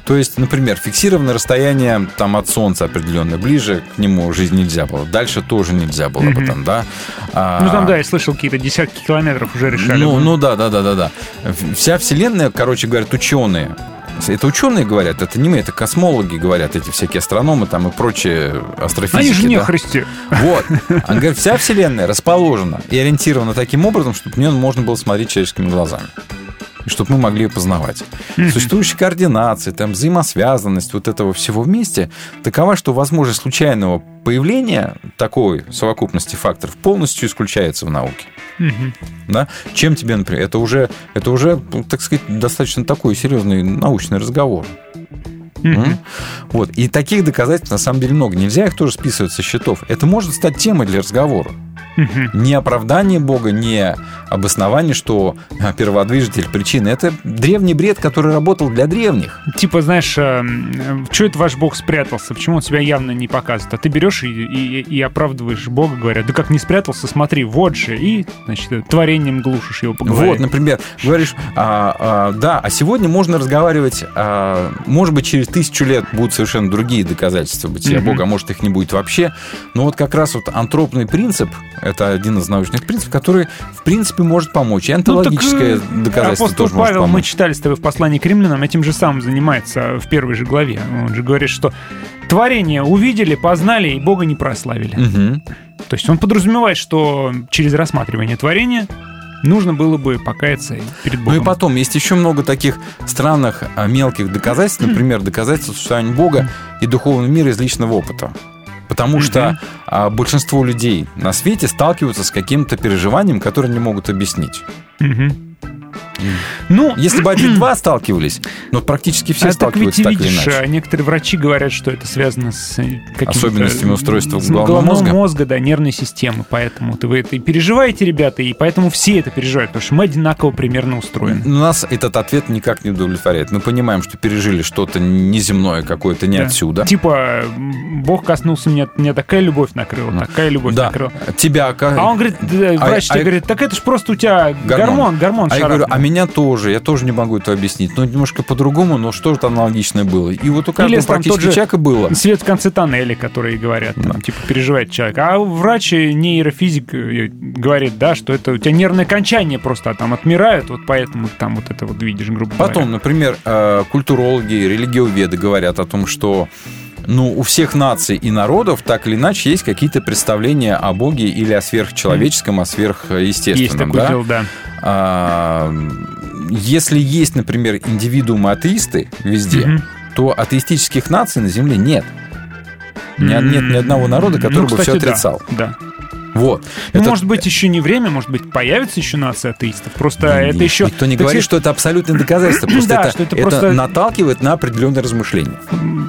То есть, например, фиксированное расстояние там от Солнца определенное, ближе к нему жизнь нельзя было. Дальше тоже нельзя было бы Мгм. там, да. Ну, там, А, да, я слышал, какие-то десятки километров уже решали. ну, ну да, да, да, да, да. Вся Вселенная, короче, говорят ученые. Это ученые говорят, это не мы, это космологи говорят, эти всякие астрономы там и прочие астрофизики. Они же да. не христи. Вот. Он говорит, вся Вселенная расположена и ориентирована таким образом, чтобы в нее можно было смотреть человеческими глазами. И чтобы мы могли ее познавать. Существующая координация, там, взаимосвязанность вот этого всего вместе такова, что возможность случайного появления такой совокупности факторов полностью исключается в науке. Да? Чем тебе, например, это уже, это уже, так сказать, достаточно такой серьезный научный разговор. Вот. И таких доказательств на самом деле много. Нельзя их тоже списывать со счетов. Это может стать темой для разговора. Не оправдание Бога, не обоснование, что а, перводвижитель причины. Это древний бред, который работал для древних. Типа, знаешь, что это ваш бог спрятался? Почему он себя явно не показывает? А ты берешь и, и- и оправдываешь бога, говоря, да как не спрятался, смотри, вот же. И, значит, творением глушишь его по голове. Вот, например, говоришь, а, а, да, а сегодня можно разговаривать, а, может быть, через тысячу лет будут совершенно другие доказательства бытия Мгм. Бога, а может, их не будет вообще. Но вот как раз вот антропный принцип, это один из научных принципов, который, в принципе, может помочь. И Ну, так, э, доказательство Апостол тоже может Павел, мы помочь. читали с тобой в послании к римлянам, этим же самым занимается в первой же главе. Он же говорит, что творение увидели, познали и Бога не прославили. Мгм. То есть он подразумевает, что через рассматривание творения нужно было бы покаяться перед Ну Богом. и потом, есть еще много таких странных а, мелких доказательств, например, доказательства существования Бога и духовного мира из личного опыта. Потому что а, большинство людей на свете сталкиваются с каким-то переживанием, которое не могут объяснить. Ну, Если бы один два сталкивались, но практически все а так ведь сталкиваются так или видишь, иначе. а некоторые врачи говорят, что это связано с э. Особенностями устройства с головного мозга? мозга, да, нервной системы. Поэтому вы это и переживаете, ребята, и поэтому все это переживают, потому что мы одинаково примерно устроены. Нас этот ответ никак не удовлетворяет. Мы понимаем, что пережили что-то неземное какое-то, не Да. отсюда. Типа, Бог коснулся меня, меня такая любовь накрыла, такая любовь Да. накрыла. Тебя... А он говорит, да, А- врач а- тебе говорит, так это ж просто у тебя гормон, гормон, А я говорю, а шарахнул». меня тоже, я тоже не могу это объяснить. Но немножко по-другому, но что же аналогичное было. И вот у каждого Или там практически же человека было. Свет в конце тоннеля, которые говорят, там, типа, переживает человек. А врач, нейрофизик э, говорит, да, что это у тебя нервное окончание просто там отмирают, вот поэтому там вот это вот видишь, грубо Потом, говоря. например, э, культурологи, религиоведы говорят о том, что ну, у всех наций и народов так или иначе есть какие-то представления о Боге или о сверхчеловеческом, о сверхъестественном. Есть такое да? дело, да. А, если есть, например, индивидуумы атеисты везде, Мгм. то атеистических наций на Земле нет. Ни- нет ни одного народа, который Ну, бы кстати, все да, отрицал. Да. Вот. Ну, Это- может быть, еще не время, может быть, появится еще нация атеистов. Просто это Ни- еще... Никто не говорит, сказать, что это абсолютное доказательство. Просто Да, это, что это это просто- наталкивает на определенное размышление.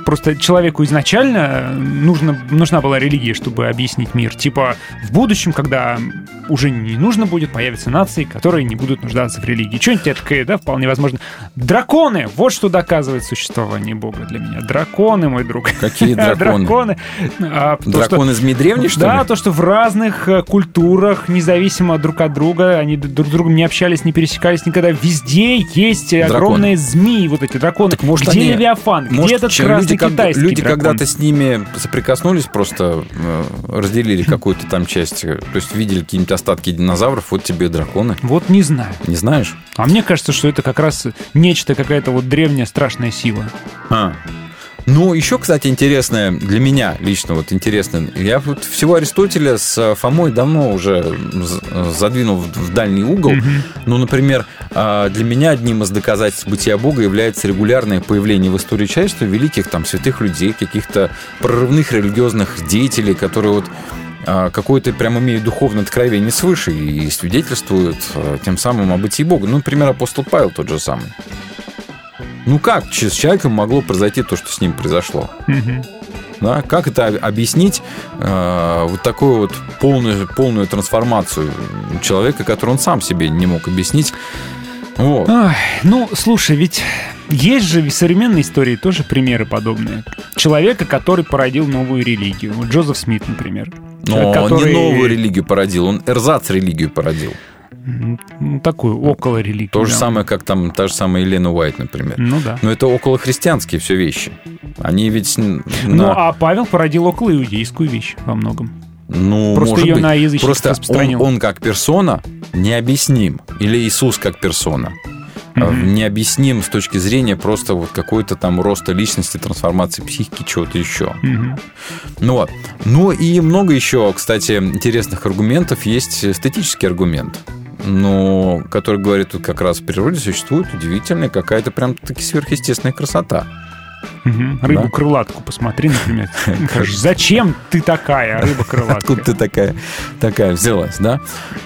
Просто человеку изначально нужно, нужна была религия, чтобы объяснить мир. Типа в будущем, когда уже не нужно будет, появятся нации, которые не будут нуждаться в религии. Что-нибудь такое, да, вполне возможно. Драконы! Вот что доказывает существование Бога для меня. Драконы, мой друг. Какие драконы? Драконы. А, то, Драконы что- змей древний, что Да, ли? то, что в разных э, культурах, независимо друг от друга, они друг с другом не общались, не пересекались никогда. Везде есть Драконы. огромные змеи, вот эти драконы. может, где они- Левиафан? Где Может, этот чем красный люди, китайский люди дракон? когда-то с ними соприкоснулись, просто э, разделили какую-то там часть, э, то есть видели какие-нибудь остатки динозавров, вот тебе драконы. Вот не знаю. Не знаешь? А мне кажется, что это как раз нечто, какая-то вот древняя страшная сила. А. Ну, еще, кстати, интересное, для меня лично вот интересно, я вот всего Аристотеля с Фомой давно уже задвинул в дальний угол. Ну, например, а, для меня одним из доказательств бытия Бога является регулярное появление в истории человечества великих там святых людей, каких-то прорывных религиозных деятелей, которые вот а, какое-то прям имеют духовное откровение свыше и свидетельствуют а, тем самым о бытии Бога. Ну, например, апостол Павел тот же самый. Ну как с человеком могло произойти то, что с ним произошло? Да? Как это об- объяснить э, вот такую вот полную, полную трансформацию человека, которую он сам себе не мог объяснить? Вот. Ай, ну, слушай, ведь есть же в современной истории тоже примеры подобные. Человека, который породил новую религию. Вот Джозеф Смит, например. Но который- не новую религию породил, он эрзац религию породил. Ну, такую, около религию. То же самое, как там та же самая Елена Уайт, например. Ну да. Но это около христианские все вещи. Они ведь... Ну, на- а Павел породил около иудейскую вещь во многом. Ну, Просто может ее быть. на язычников Просто распространил. Он, он как персона необъясним. Или Иисус как персона. А, Необъясним с точки зрения просто вот какой-то там роста личности, трансформации психики, чего-то еще. Мгм. Ну вот. Ну и много еще, кстати, интересных аргументов. Есть эстетический аргумент. Но, который говорит, тут как раз в природе существует удивительная какая-то прям таки сверхъестественная красота. Мгм. Рыбу-крылатку посмотри, например. Зачем ты такая, рыба-крылатка? Откуда ты такая, такая взялась, да?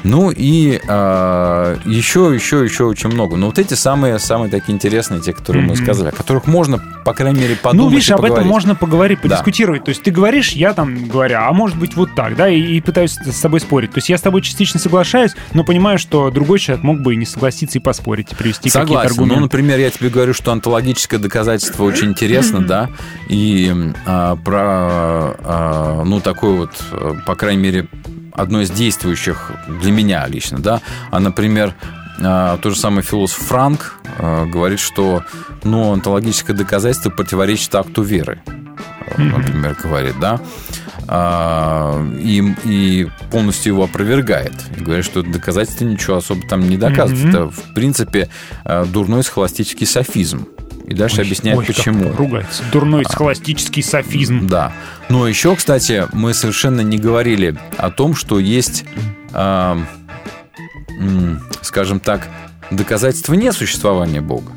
Ну и а, еще, еще, еще очень много. Но вот эти самые, самые такие интересные, те, которые мы сказали, о которых можно, по крайней мере, подумать Ну, видишь, об этом можно поговорить, Да. подискутировать. То есть ты говоришь, я там говорю, а может быть вот так, да, и, и пытаюсь с тобой спорить. То есть я с тобой частично соглашаюсь, но понимаю, что другой человек мог бы и не согласиться и поспорить, и привести какие-то Согласен. Ну, аргументы. например, я тебе говорю, что антологическое доказательство очень интересно, да, и а, про, а, ну, такой вот, а, по крайней мере, одно из действующих для меня лично, да, а, например, а, тот же самый философ Франк а, говорит, что, ну, антологическое доказательство противоречит акту веры, Мгм. например, говорит, да, а, и, и полностью его опровергает. И говорит, что это доказательство ничего особо там не доказывает. Мгм. Это, в принципе, дурной схоластический софизм. И дальше Ой, объясняет, ой, почему. ругается. Дурной схоластический софизм. Да. Но еще, кстати, мы совершенно не говорили о том, что есть, а, м, скажем так, доказательства несуществования Бога.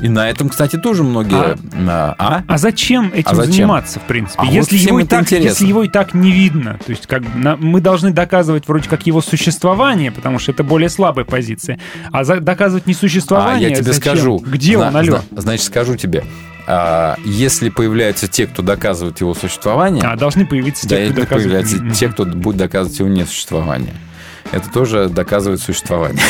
И на этом, кстати, тоже многие... А, а? А зачем этим А зачем? заниматься, в принципе? А вот если, всем его и так, интересно. если его и так не видно, то есть как на- мы должны доказывать вроде как его существование, потому что это более слабая позиция, а за- доказывать А, несуществование я тебе зачем? скажу. Где Зна- он, алло? зна- Значит, скажу тебе. а, если появляются те, кто доказывает его существование... А, должны появиться да, те, кто и доказывает. появляются те, кто будет доказывать его несуществование. Это тоже доказывает существование.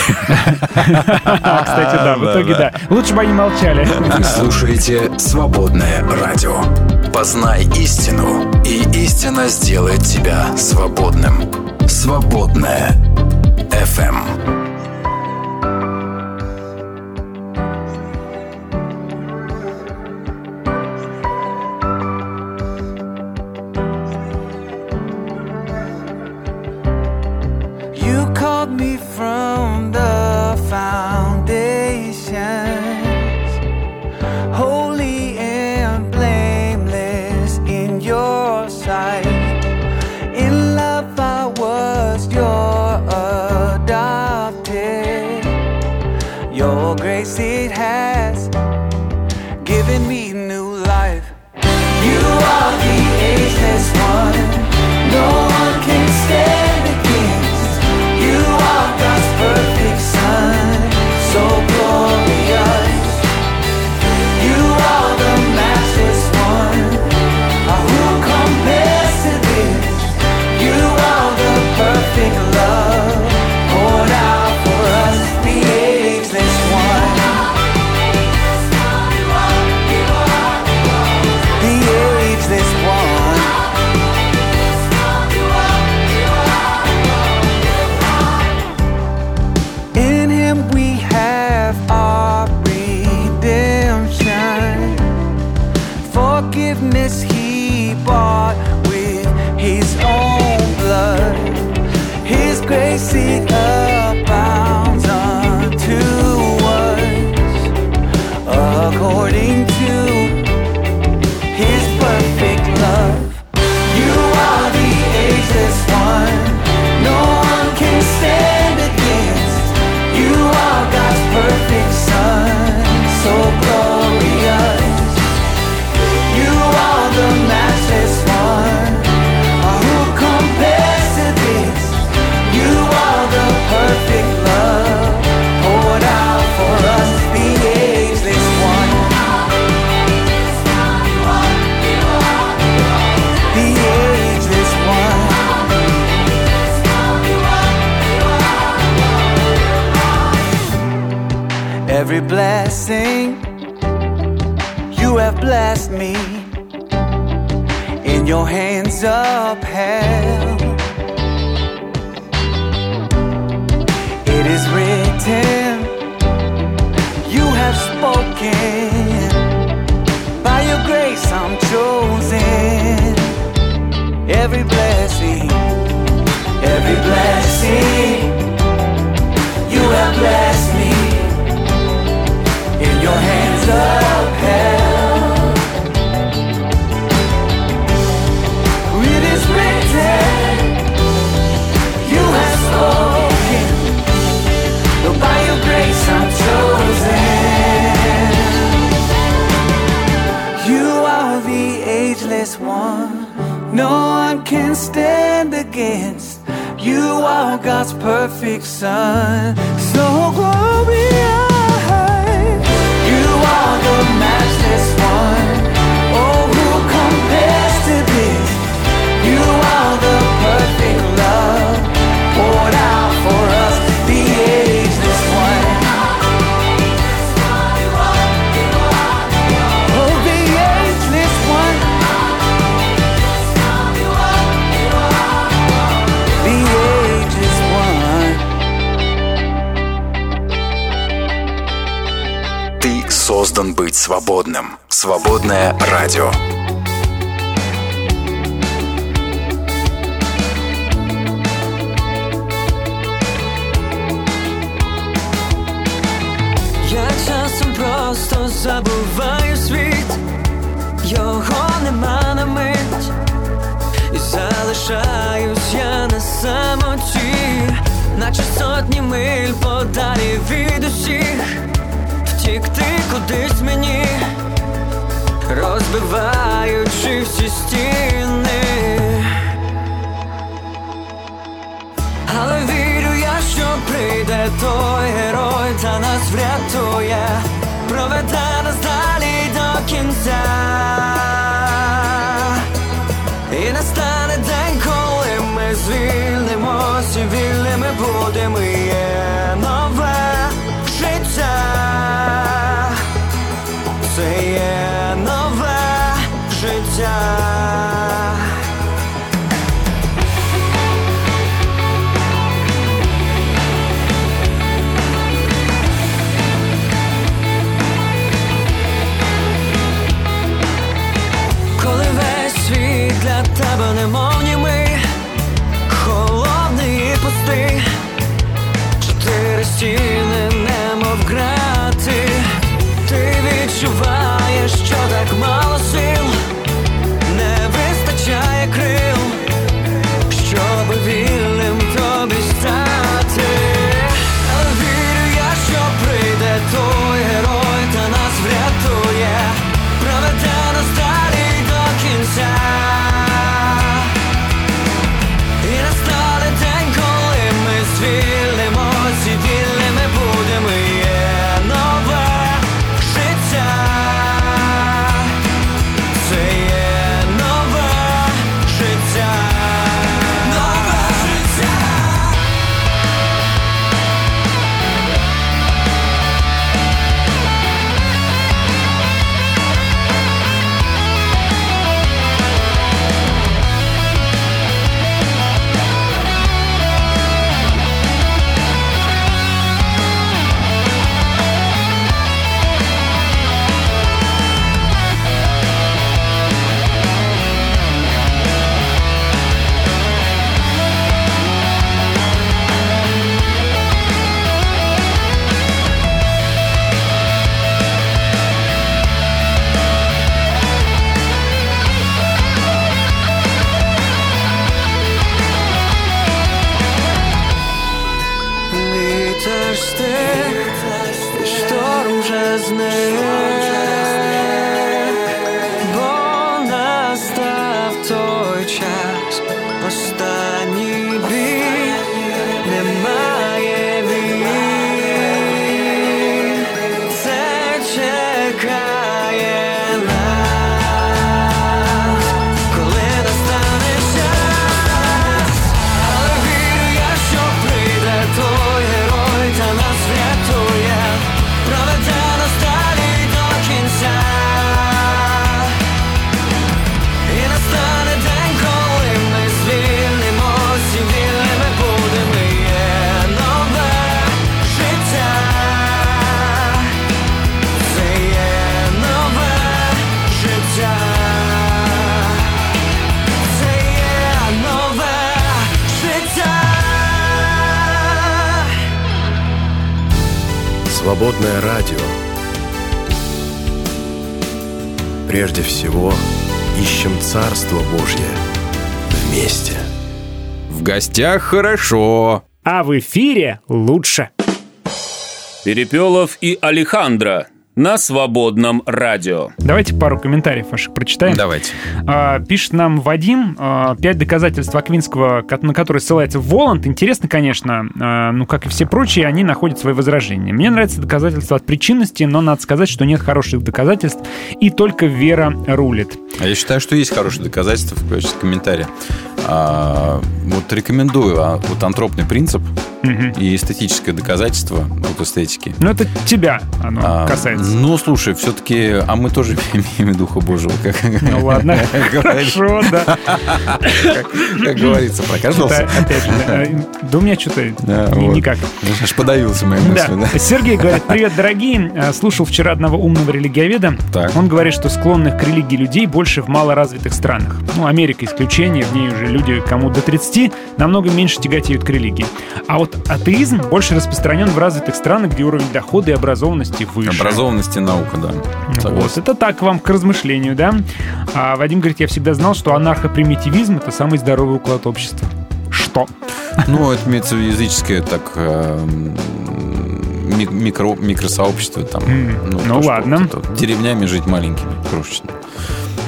А, Кстати, да, в итоге да. Лучше бы они молчали. Вы слушаете «Свободное радио». Познай истину, и истина сделает тебя свободным. «Свободное FM. Your hands upheld. It is written, you have spoken. By your grace, I'm chosen. Every blessing, every blessing, you have blessed me in your hands upheld. Can stand against. You are God's perfect Son. So glorious. You are the matchless создан быть свободным. Свободное радио. Я часом просто забуваю світ, його нема на мить, і залишаюсь я на самоті, наче сотні миль подалі від усіх. Втікти кудись мені, розбиваючи всі стіни. Але вірю я, що прийде той герой та нас врятує, проведе нас далі до кінця. І настане день, коли ми звільнимось і вільними будемо żyje nowe życie. Царство Божье вместе. В гостях хорошо. А в эфире лучше. Перепелов и Алехандро на свободном радио. Давайте пару комментариев ваших прочитаем. Давайте. А, пишет нам Вадим, а, пять доказательств Аквинского, ко- на которые ссылается Воланд. Интересно, конечно, а, ну, как и все прочие, они находят свои возражения. Мне нравится доказательство от причинности, но надо сказать, что нет хороших доказательств, и только вера рулит. А я считаю, что есть хорошие доказательства в качестве комментария. А, вот рекомендую а, вот антропный принцип И эстетическое доказательство от эстетики. Ну, это тебя оно А, касается. Ну, слушай, все-таки, а мы тоже имеем Духа Божьего. Как, Ну, ладно. Хорошо, да. Как, говорится, опять же, да, у меня что-то вот. никак. Аж подавился моей Да. мыслью. Сергей говорит, привет, дорогие. Э, Слушал вчера одного умного религиоведа. Он говорит, что склонных к религии людей больше в малоразвитых странах. Ну, Америка исключение, в ней уже люди, кому до 30, намного меньше тяготеют к религии. А вот атеизм больше распространен в развитых странах, где уровень дохода и образованности выше. Образованность и наука, да. Вот, Согласен. это так вам к размышлению, да? А Вадим говорит, я всегда знал, что анархопримитивизм — это самый здоровый уклад общества. Что? Ну, это имеется в виду языческое, так, э, ми- микро, микросообщества там. М, ну то, что ладно. вот это вот деревнями жить маленькими, крошечными.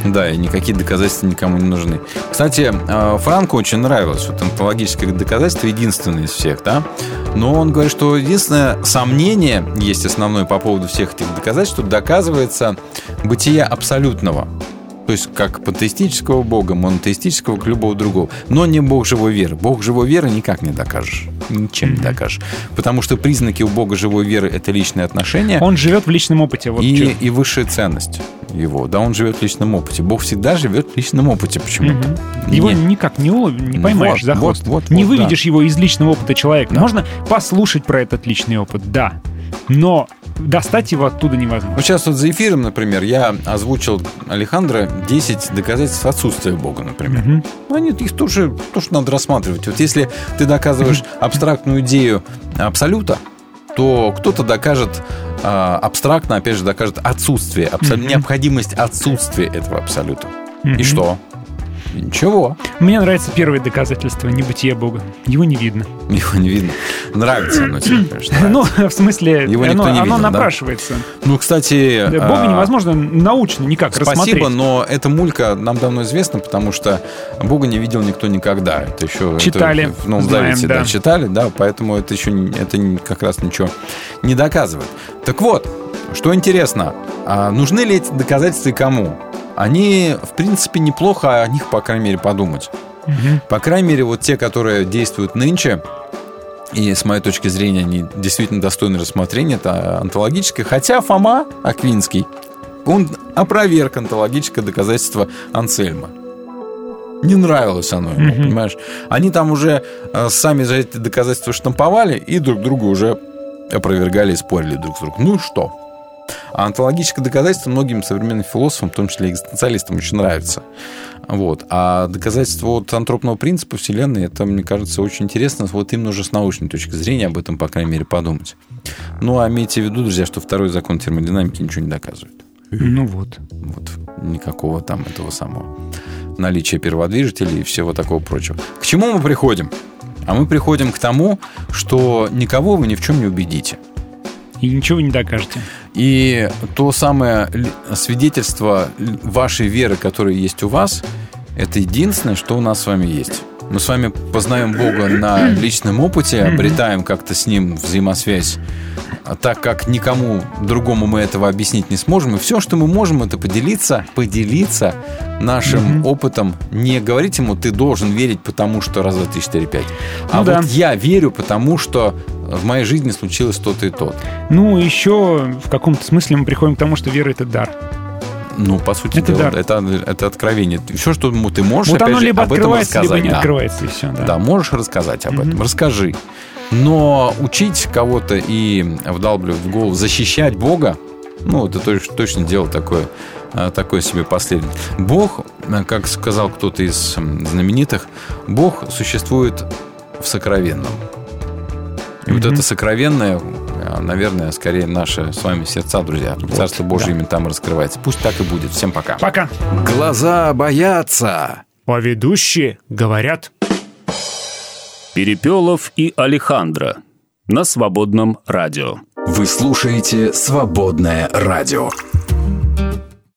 Да, и никакие доказательства никому не нужны. Кстати, э, Франку очень нравилось вот онтологическое доказательство, единственное из всех, да? Но он говорит, что единственное сомнение есть основное по поводу всех этих доказательств, что доказывается бытие абсолютного. То есть как пантеистического бога, монотеистического, к любого другого. Но не бог живой веры. Бог живой веры никак не докажешь. Ничем не докажешь. Потому что признаки у бога живой веры – это личные отношения. Он живет в личном опыте. Вот и, чё. и высшая ценность его. Да, он живет в личном опыте. Бог всегда живет в личном опыте почему-то. Его Не- никак не, улов- не поймаешь Вот, за хвост. вот, вот, не вот, выведешь его из личного опыта человека. Можно послушать про этот личный опыт, да. Но достать его оттуда невозможно. Вот сейчас вот за эфиром, например, я озвучил Алехандро 10 доказательств отсутствия Бога, например. Ну, они, их тоже, тоже надо рассматривать. Вот если ты доказываешь абстрактную идею абсолюта, то кто-то докажет а, абстрактно, опять же, докажет отсутствие, абсол- Мгм. необходимость отсутствия этого абсолюта. Мгм. И что? Ничего. Мне нравится первое доказательство небытия Бога. Его не видно. Его не видно. Нравится оно тебе, конечно. Ну, в смысле, Его никто оно, не оно да? напрашивается. Ну, кстати... Да, Бога а, невозможно научно никак Спасибо, рассмотреть. но эта мулька нам давно известна, потому что Бога не видел никто никогда. Это еще это Читали, в Новом знаем, Завете, да. да, читали, да, поэтому это еще это как раз ничего не доказывает. Так вот, что интересно, а нужны ли эти доказательства и кому? Они, в принципе, неплохо о них, по крайней мере, подумать. Мгм. По крайней мере, вот те, которые действуют нынче, и с моей точки зрения они действительно достойны рассмотрения, это антологическое. Хотя Фома Аквинский, он опроверг антологическое доказательство Ансельма. Не нравилось оно ему, Мгм. понимаешь? Они там уже э, сами за эти доказательства штамповали и друг друга уже опровергали и спорили друг с другом. Ну и что? А антологическое доказательство многим современным философам, в том числе экзистенциалистам, очень нравится. Вот. А доказательство вот антропного принципа Вселенной, это, мне кажется, очень интересно, вот именно уже с научной точки зрения об этом, по крайней мере, подумать. Ну, а имейте в виду, друзья, что второй закон термодинамики ничего не доказывает. Ну вот. Вот. Никакого там этого самого наличия перводвижителей и всего такого прочего. К чему мы приходим? А мы приходим к тому, что никого вы ни в чем не убедите. И ничего вы не докажете. И то самое свидетельство вашей веры, которое есть у вас, это единственное, что у нас с вами есть. Мы с вами познаем Бога на личном опыте, обретаем как-то с Ним взаимосвязь, а так как никому другому мы этого объяснить не сможем. И все, что мы можем, это поделиться, поделиться нашим опытом. Не говорить ему, ты должен верить, потому что раз, два, три, четыре, пять. А Ну да. вот я верю, потому что в моей жизни случилось то-то и то-то. Ну, еще в каком-то смысле мы приходим к тому, что вера — это дар. Ну, по сути Это дела, дар. это, это откровение. Все, что ты можешь, вот опять оно же, либо об этом открывается, либо рассказать. не да. открывается, и все. Да. Да, можешь рассказать об этом, Мгм. расскажи. Но учить кого-то и вдалбливать в голову, защищать Бога, ну, это точ- точно дело такое, а, такое себе последнее. Бог, а, как сказал кто-то из знаменитых, Бог существует в сокровенном. И вот Мгм. это сокровенное, наверное, скорее наши с вами сердца, друзья. Царство Божье да. именно там раскрывается. Пусть так и будет. Всем пока. Пока. Глаза боятся. А ведущие говорят. Перепелов и Алехандро на свободном радио. Вы слушаете «Свободное радио».